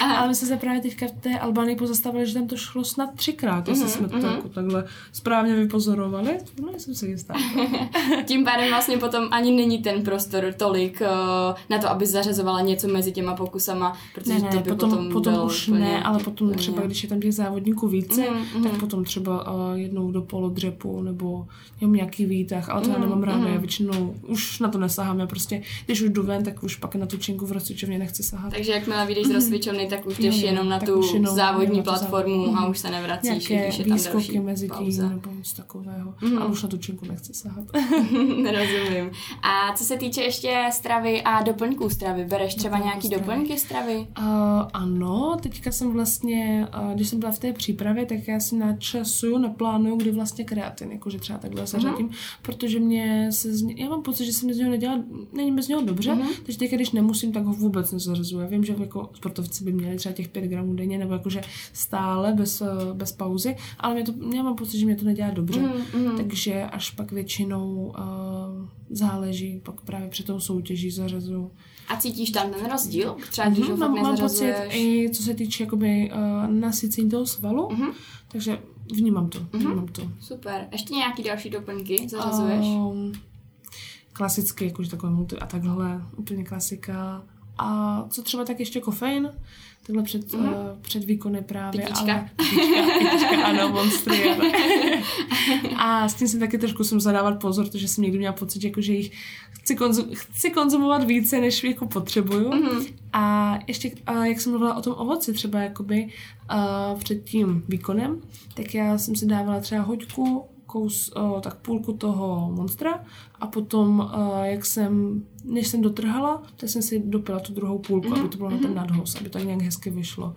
Ale my jsme se právě teďka v té Albánii pozastavili, že tam to šlo snad třikrát, jestli mm-hmm, jsme to mm-hmm. jako takhle správně vypozorovali. No, jsem si jistá. Tím pádem vlastně potom ani není ten prostor tolik uh, na to, aby zařazovala něco mezi těma pokusama, protože ne, ne, to by potom, potom, potom už úplně, ne, ale potom úplně. třeba, když je tam těch závodníků více, mm, tak mm. potom třeba uh, jednou do polodřepu nebo jenom nějaký výtah, ale to mm, já nemám ráda, mm. já většinou už na to nesahám, já prostě, když už jdu ven, tak už pak na tu činku v rozcvičovně nechci sahat. Takže jakmile vyjdeš z mhm. rozcvičovny, tak už jdeš jenom na tu jenom, závodní platformu závodní. a už se nevracíš, Nějaké když je tam další mezi tím nebo něco takového, mm. ale už na tu činku nechci sahat. Nerozumím. A co se týče ještě stravy a doplňků stravy? Bereš třeba Doplňků nějaký stravy. doplňky stravy? Uh, ano, teďka jsem vlastně, uh, když jsem byla v té přípravě, tak já si načasuju, naplánuju, kdy vlastně kreatin, jakože třeba takhle se uh-huh. protože mě se z já mám pocit, že se mi z něho nedělá, není bez něho dobře, uh-huh. takže teď, když nemusím, tak ho vůbec nezařazuju. Já vím, že jako sportovci by měli třeba těch 5 gramů denně, nebo jakože stále bez, eh, bez pauzy, ale mě to, já mám pocit, že mě to nedělá dobře, uh-huh. takže až pak většinou uh, záleží, pak právě před tou soutěží zařazu. A cítíš tam ten rozdíl? Třeba když uh-huh, mám, mám pocit i co se týče jakoby uh, nasycení toho svalu, uh-huh. takže vnímám to, uh-huh. vnímám to. Super. Ještě nějaký další doplňky zařazuješ? Um, klasicky, jakože takové multi a takhle, úplně klasika. A co třeba tak ještě kofein? Takhle před, mm-hmm. uh, před výkony právě. Pitíčka. Ale, pitíčka, pitíčka ano, monstry. A s tím jsem taky trošku jsem zadávat pozor, protože jsem někdy měla pocit, jako, že jich chci, konzum, chci konzumovat více, než jako potřebuju. Mm-hmm. A ještě, uh, jak jsem mluvila o tom ovoci, třeba jakoby uh, před tím výkonem, tak já jsem si dávala třeba hoďku, kous, uh, tak půlku toho monstra a potom, uh, jak jsem, než jsem dotrhala, tak jsem si dopila tu druhou půlku, mm-hmm. aby to bylo na ten nadhos, aby to nějak hezky vyšlo.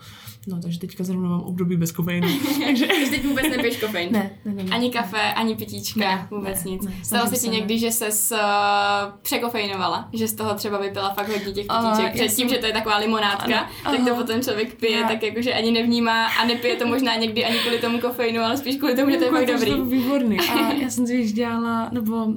No, takže teďka zrovna mám období bez kofeinu. takže teď vůbec nepiješ kofein? Ne, ne, ne, ne. Ani kafe, ani pitíčka, ne, vůbec ne, nic. Ne, Stalo se ti někdy, že ses uh, překofeinovala? Že z toho třeba vypila fakt hodně těch pitíček? Uh, Předtím, jsem... že to je taková limonádka, ano, tak to potom člověk pije, tak jakože ani nevnímá a nepije to možná někdy ani kvůli tomu kofeinu, ale spíš kvůli tomu, že to je fakt dobrý. To výborný. A já jsem si dělala, nebo uh,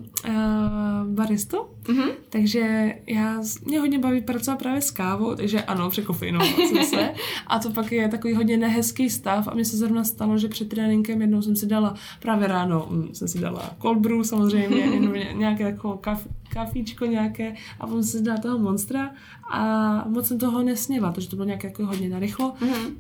baristu, mm-hmm. takže já, mě hodně baví pracovat právě s kávou, takže ano, překofeinovala jsem se. A to pak je takový hodně nehezký stav a mně se zrovna stalo, že před tréninkem jednou jsem si dala právě ráno, hm, jsem si dala cold brew samozřejmě, nějaké takové kaf, kafíčko nějaké a potom jsem si dala toho monstra a moc jsem toho nesněla, protože to bylo nějaké jako hodně narychlo. Mm-hmm.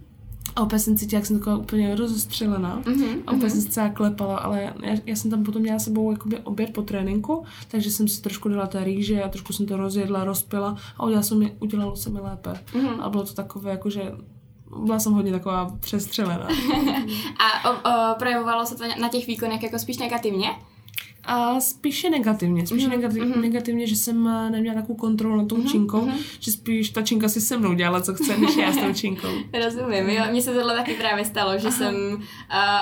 A opět jsem cítila, jak jsem taková úplně rozostřelená. Mm-hmm, a opět mm-hmm. jsem se celá klepala, ale já, já, jsem tam potom měla sebou jakoby oběd po tréninku, takže jsem si trošku dala té rýže a trošku jsem to rozjedla, rozpila a udělala jsem mi, udělalo se mi lépe. Mm-hmm. A bylo to takové, jakože byla jsem hodně taková přestřelená. a o, o, projevovalo se to na těch výkonech jako spíš negativně? A spíše negativně, spíše mm-hmm. negativ, mm-hmm. negativně, že jsem eh, neměla takovou kontrolu nad tou mm-hmm. činkou, mm-hmm. že spíš ta činka si se mnou dělala, co chce, než já s tou činkou. Rozumím, jo, mně se tohle taky právě stalo, že Aha. jsem, uh,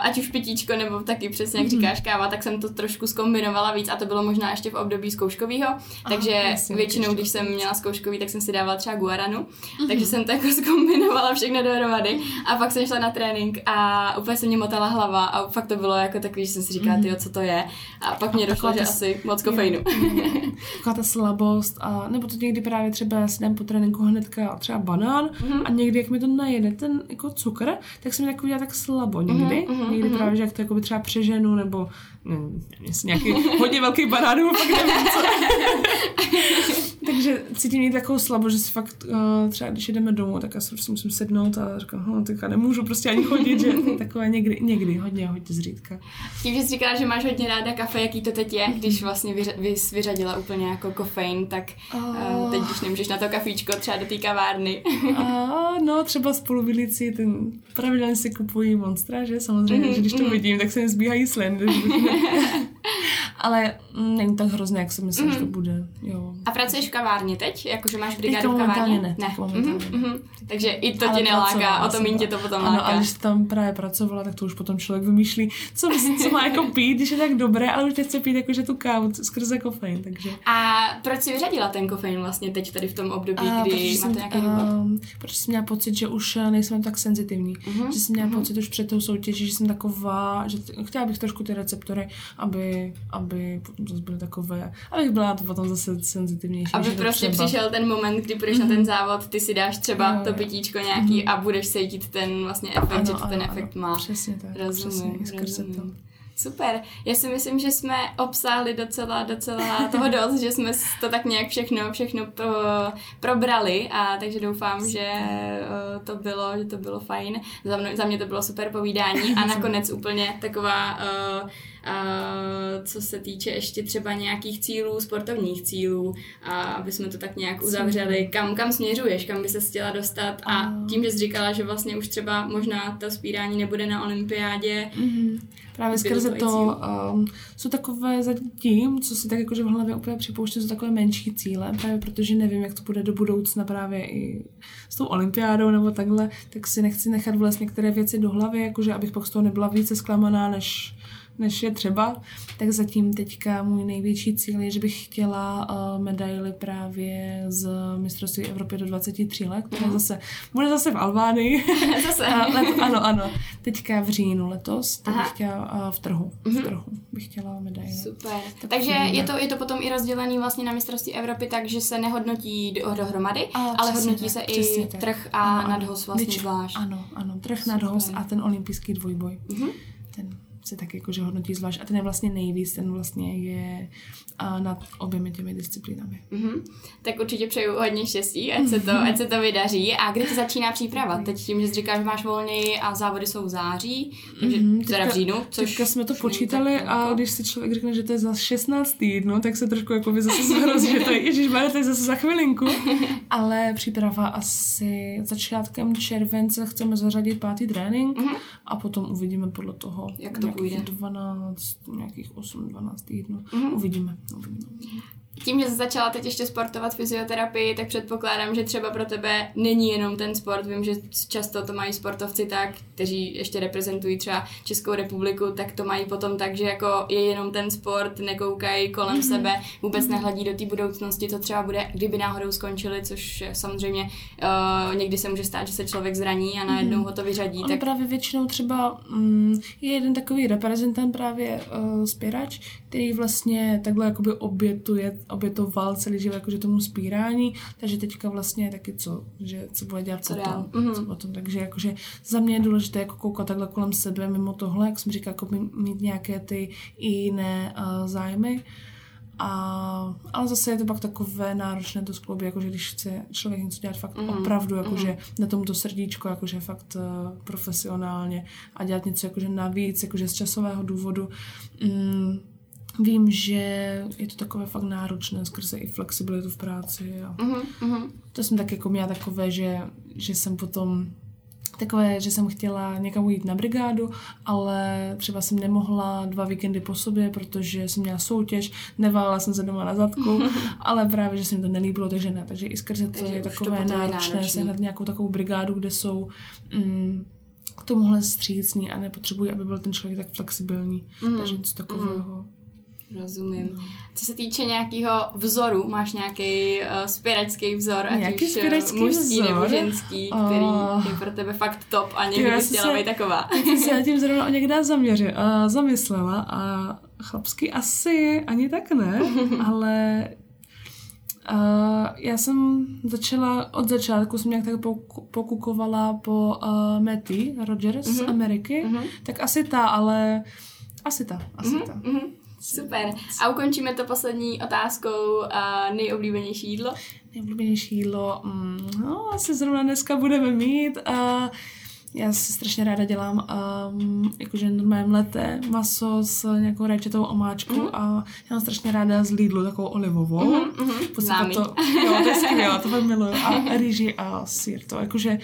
ať už pitíčko, nebo taky přesně, jak mm-hmm. říkáš, káva, tak jsem to trošku skombinovala víc a to bylo možná ještě v období zkouškového, takže jasně, většinou, když jsem měla zkouškový, tak jsem si dávala třeba guaranu, mm-hmm. takže jsem to jako skombinovala všechno dohromady a pak jsem šla na trénink a úplně se mě motala hlava a fakt to bylo jako takový, že jsem si říkala, mm-hmm. co to je a pak mně došlo, že asi moc kofeinu. Taková ta slabost, a, nebo to někdy právě třeba si dám po tréninku hnedka třeba banán mm-hmm. a někdy, jak mi to najede ten jako cukr, tak se mi tak udělá tak slabo někdy. Mm-hmm, někdy mm-hmm. právě, že jak to jako třeba přeženu, nebo nevím, jestli nějaký hodně velký banán, nebo pak nevím co. Takže cítím někdy takovou slabost, že si fakt uh, třeba když jdeme domů, tak já si prostě musím sednout a říkám, no, tak já nemůžu prostě ani chodit, že takové někdy, někdy hodně, hodně zřídka. Tím, že jsi říkala, že máš hodně ráda kafe, jaký to teď je, když vlastně vyř, vyřadila úplně jako kofein, tak uh, teď už nemůžeš na to kafíčko třeba do té kavárny. uh, no, třeba spolubydlící, ten pravidelně si kupují monstra, že samozřejmě, mm-hmm, že když to mm-hmm. vidím, tak se mi zbíhají slendy. Ale mm, není tak hrozné, jak si myslím, mm-hmm. že to mhm. bude. Jo. A pracuješ v kavárně teď? Jakože máš brigádu v kavárně? Ne, ne. Mm-hmm, mm-hmm. Takže i to ale tě neláká, o to méně tě to potom ano, láká. a když tam právě pracovala, tak to už potom člověk vymýšlí, co, co má jako pít, když je tak dobré, ale už nechce pít jakože tu kávu skrze kofein. Takže. A proč jsi vyřadila ten kofein vlastně teď tady v tom období, a, kdy máte nějaký důvod? Um, protože jsem měla pocit, že už eh, nejsem tak senzitivní. Mm-hmm. Že jsem měla mm-hmm. pocit už před tou soutěží, že jsem taková, že t- chtěla bych trošku ty receptory, aby, aby potom zase byly takové, abych byla to potom zase senzitivnější. Aby prostě třeba... přišel ten moment, kdy půjdeš mm-hmm. na ten mhm. závod, ty si dáš třeba no, to pitíčko nějaký mm-hmm. a budeš cítit ten vlastně efekt, ano, že to ano, ten ano, efekt má. Přesně tak. Rozumím, přesně, rozumím. Super. Já si myslím, že jsme obsáhli docela, docela toho dost, že jsme to tak nějak všechno, všechno pro, probrali a takže doufám, že uh, to bylo, že to bylo fajn. Za, mnou, za mě to bylo super povídání a nakonec úplně taková Uh, co se týče ještě třeba nějakých cílů, sportovních cílů, a aby jsme to tak nějak uzavřeli, kam, kam směřuješ, kam by se chtěla dostat? A tím, že jsi říkala, že vlastně už třeba možná to spírání nebude na olympiádě, mm-hmm. Právě skrze to um, jsou takové zatím, co si tak jakože v hlavě úplně připouštím, jsou takové menší cíle, právě protože nevím, jak to bude do budoucna právě i s tou olympiádou nebo takhle, tak si nechci nechat vlastně některé věci do hlavy, jakože abych pak z toho nebyla více zklamaná, než než je třeba, tak zatím teďka můj největší cíl je, že bych chtěla uh, medaily právě z mistrovství Evropy do 23 let, které mm. zase, bude zase v Albánii. zase. let, ano, ano. Teďka v říjnu letos, tak bych chtěla uh, v trhu. V mhm. trhu bych chtěla medaily. Super. Tak takže je to, je to potom i rozdělený vlastně na mistrovství Evropy, takže se nehodnotí do, dohromady, a, ale hodnotí tak, se i tak. trh a ano, nadhoz vlastně Vyč, zvlášť. Ano, ano, trh, Super. nadhoz a ten olympijský dvojboj. Mm-hmm. Se tak jakože hodnotí zvlášť a ten je vlastně nejvíc, ten vlastně je a nad oběmi těmi disciplínami. Mm-hmm. Tak určitě přeju hodně štěstí, ať se to, ať se to vydaří. A kdy to začíná příprava? Teď tím, že říkáš, že máš volněji a závody jsou v září, takže mm-hmm, teda v říjnu, což... Teďka jsme to počítali a jako... když si člověk řekne, že to je za 16 týdnů, tak se trošku jako by zase zhrozí, že to je, ježiš, to je zase za chvilinku. Ale příprava asi začátkem července chceme zařadit pátý trénink mm-hmm. a potom uvidíme podle toho, jak to půjde. 12, nějakých 8-12 týdnů. Mm-hmm. Uvidíme. uvidíme. Tím, že jsi začala teď ještě sportovat fyzioterapii, tak předpokládám, že třeba pro tebe není jenom ten sport. Vím, že často to mají sportovci tak, kteří ještě reprezentují třeba Českou republiku, tak to mají potom tak, že jako je jenom ten sport, nekoukají kolem mm-hmm. sebe, vůbec mm-hmm. nehledí do té budoucnosti, co třeba bude, kdyby náhodou skončili, což samozřejmě uh, někdy se může stát, že se člověk zraní a najednou mm-hmm. ho to vyřadí. On tak právě většinou třeba mm, je jeden takový reprezentant právě uh, spěrač, který vlastně takhle jakoby obětuje obětoval celý život jakože tomu spírání, takže teďka vlastně taky co, že co bude dělat co potom, mm-hmm. co potom, takže jakože za mě je důležité jako koukat takhle kolem sebe mimo tohle, jak jsem říkala, jako mít nějaké ty i jiné uh, zájmy, a, ale zase je to pak takové náročné to skloubit, jakože když chce člověk něco dělat fakt mm-hmm. opravdu, jakože mm-hmm. na tomuto srdíčko, jakože fakt uh, profesionálně a dělat něco jakože navíc, jakože z časového důvodu. Mm, Vím, že je to takové fakt náročné skrze i flexibilitu v práci. A uh-huh, To jsem tak jako měla takové, že, že jsem potom takové, že jsem chtěla někam jít na brigádu, ale třeba jsem nemohla dva víkendy po sobě, protože jsem měla soutěž, nevála jsem se doma na zadku, ale právě, že se mi to nelíbilo, takže ne. Takže i skrze to takže je takové to náročné sehnat nějakou takovou brigádu, kde jsou mm, k tomuhle střícní a nepotřebují, aby byl ten člověk tak flexibilní. Mm. Takže něco takového. Mm Rozumím. Co se týče nějakého vzoru, máš nějaký uh, spěračský vzor, ať už eh, mužský vzor? nebo ženský, oh. který je pro tebe fakt top a někdy bys chtěla být taková. Ty se tím zrovna někde zaměři, uh, zamyslela a chlapsky asi ani tak ne, ale Uh, já jsem začala, od začátku jsem nějak tak pokukovala po uh, Matty Rogers mm-hmm. z Ameriky, mm-hmm. tak asi ta, ale asi ta, asi mm-hmm. ta. Mm-hmm. Super. A ukončíme to poslední otázkou uh, nejoblíbenější jídlo? Nejoblíbenější jídlo, mm, no asi zrovna dneska budeme mít. Uh, já si strašně ráda dělám um, jakože normálně mleté maso s nějakou rajčetou omáčkou mm-hmm. a já mám strašně ráda z Lidlu takovou olivovou. Mm-hmm. To, jo, to je skvělé, to velmi miluju. A rýži a sír, to jakože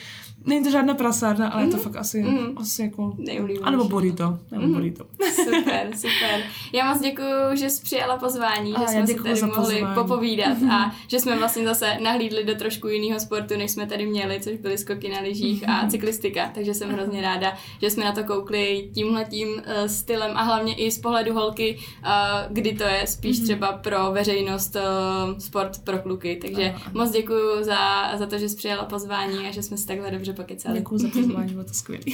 Není to žádná prasárna, ale mm-hmm. je to mhm. fakt asi, mm-hmm. asi jako... A nebo burrito. Nebo mm-hmm. burrito. Super, super. Já moc děkuji, že jsi přijala pozvání, a že jsme si tady mohli pozvání. popovídat mm-hmm. a že jsme vlastně zase nahlídli do trošku jiného sportu, než jsme tady měli, což byly skoky na lyžích mm-hmm. a mhm. cyklistika. Takže jsem hrozně ráda, že jsme na to koukli tímhletím uh, stylem a hlavně i z pohledu holky, uh, kdy to je spíš mm-hmm. třeba pro veřejnost uh, sport pro kluky. Takže uh, moc děkuji za, za to, že jsi přijala pozvání a že jsme si takhle dobře pokecali. Děkuji za pozvání, bylo to skvělé.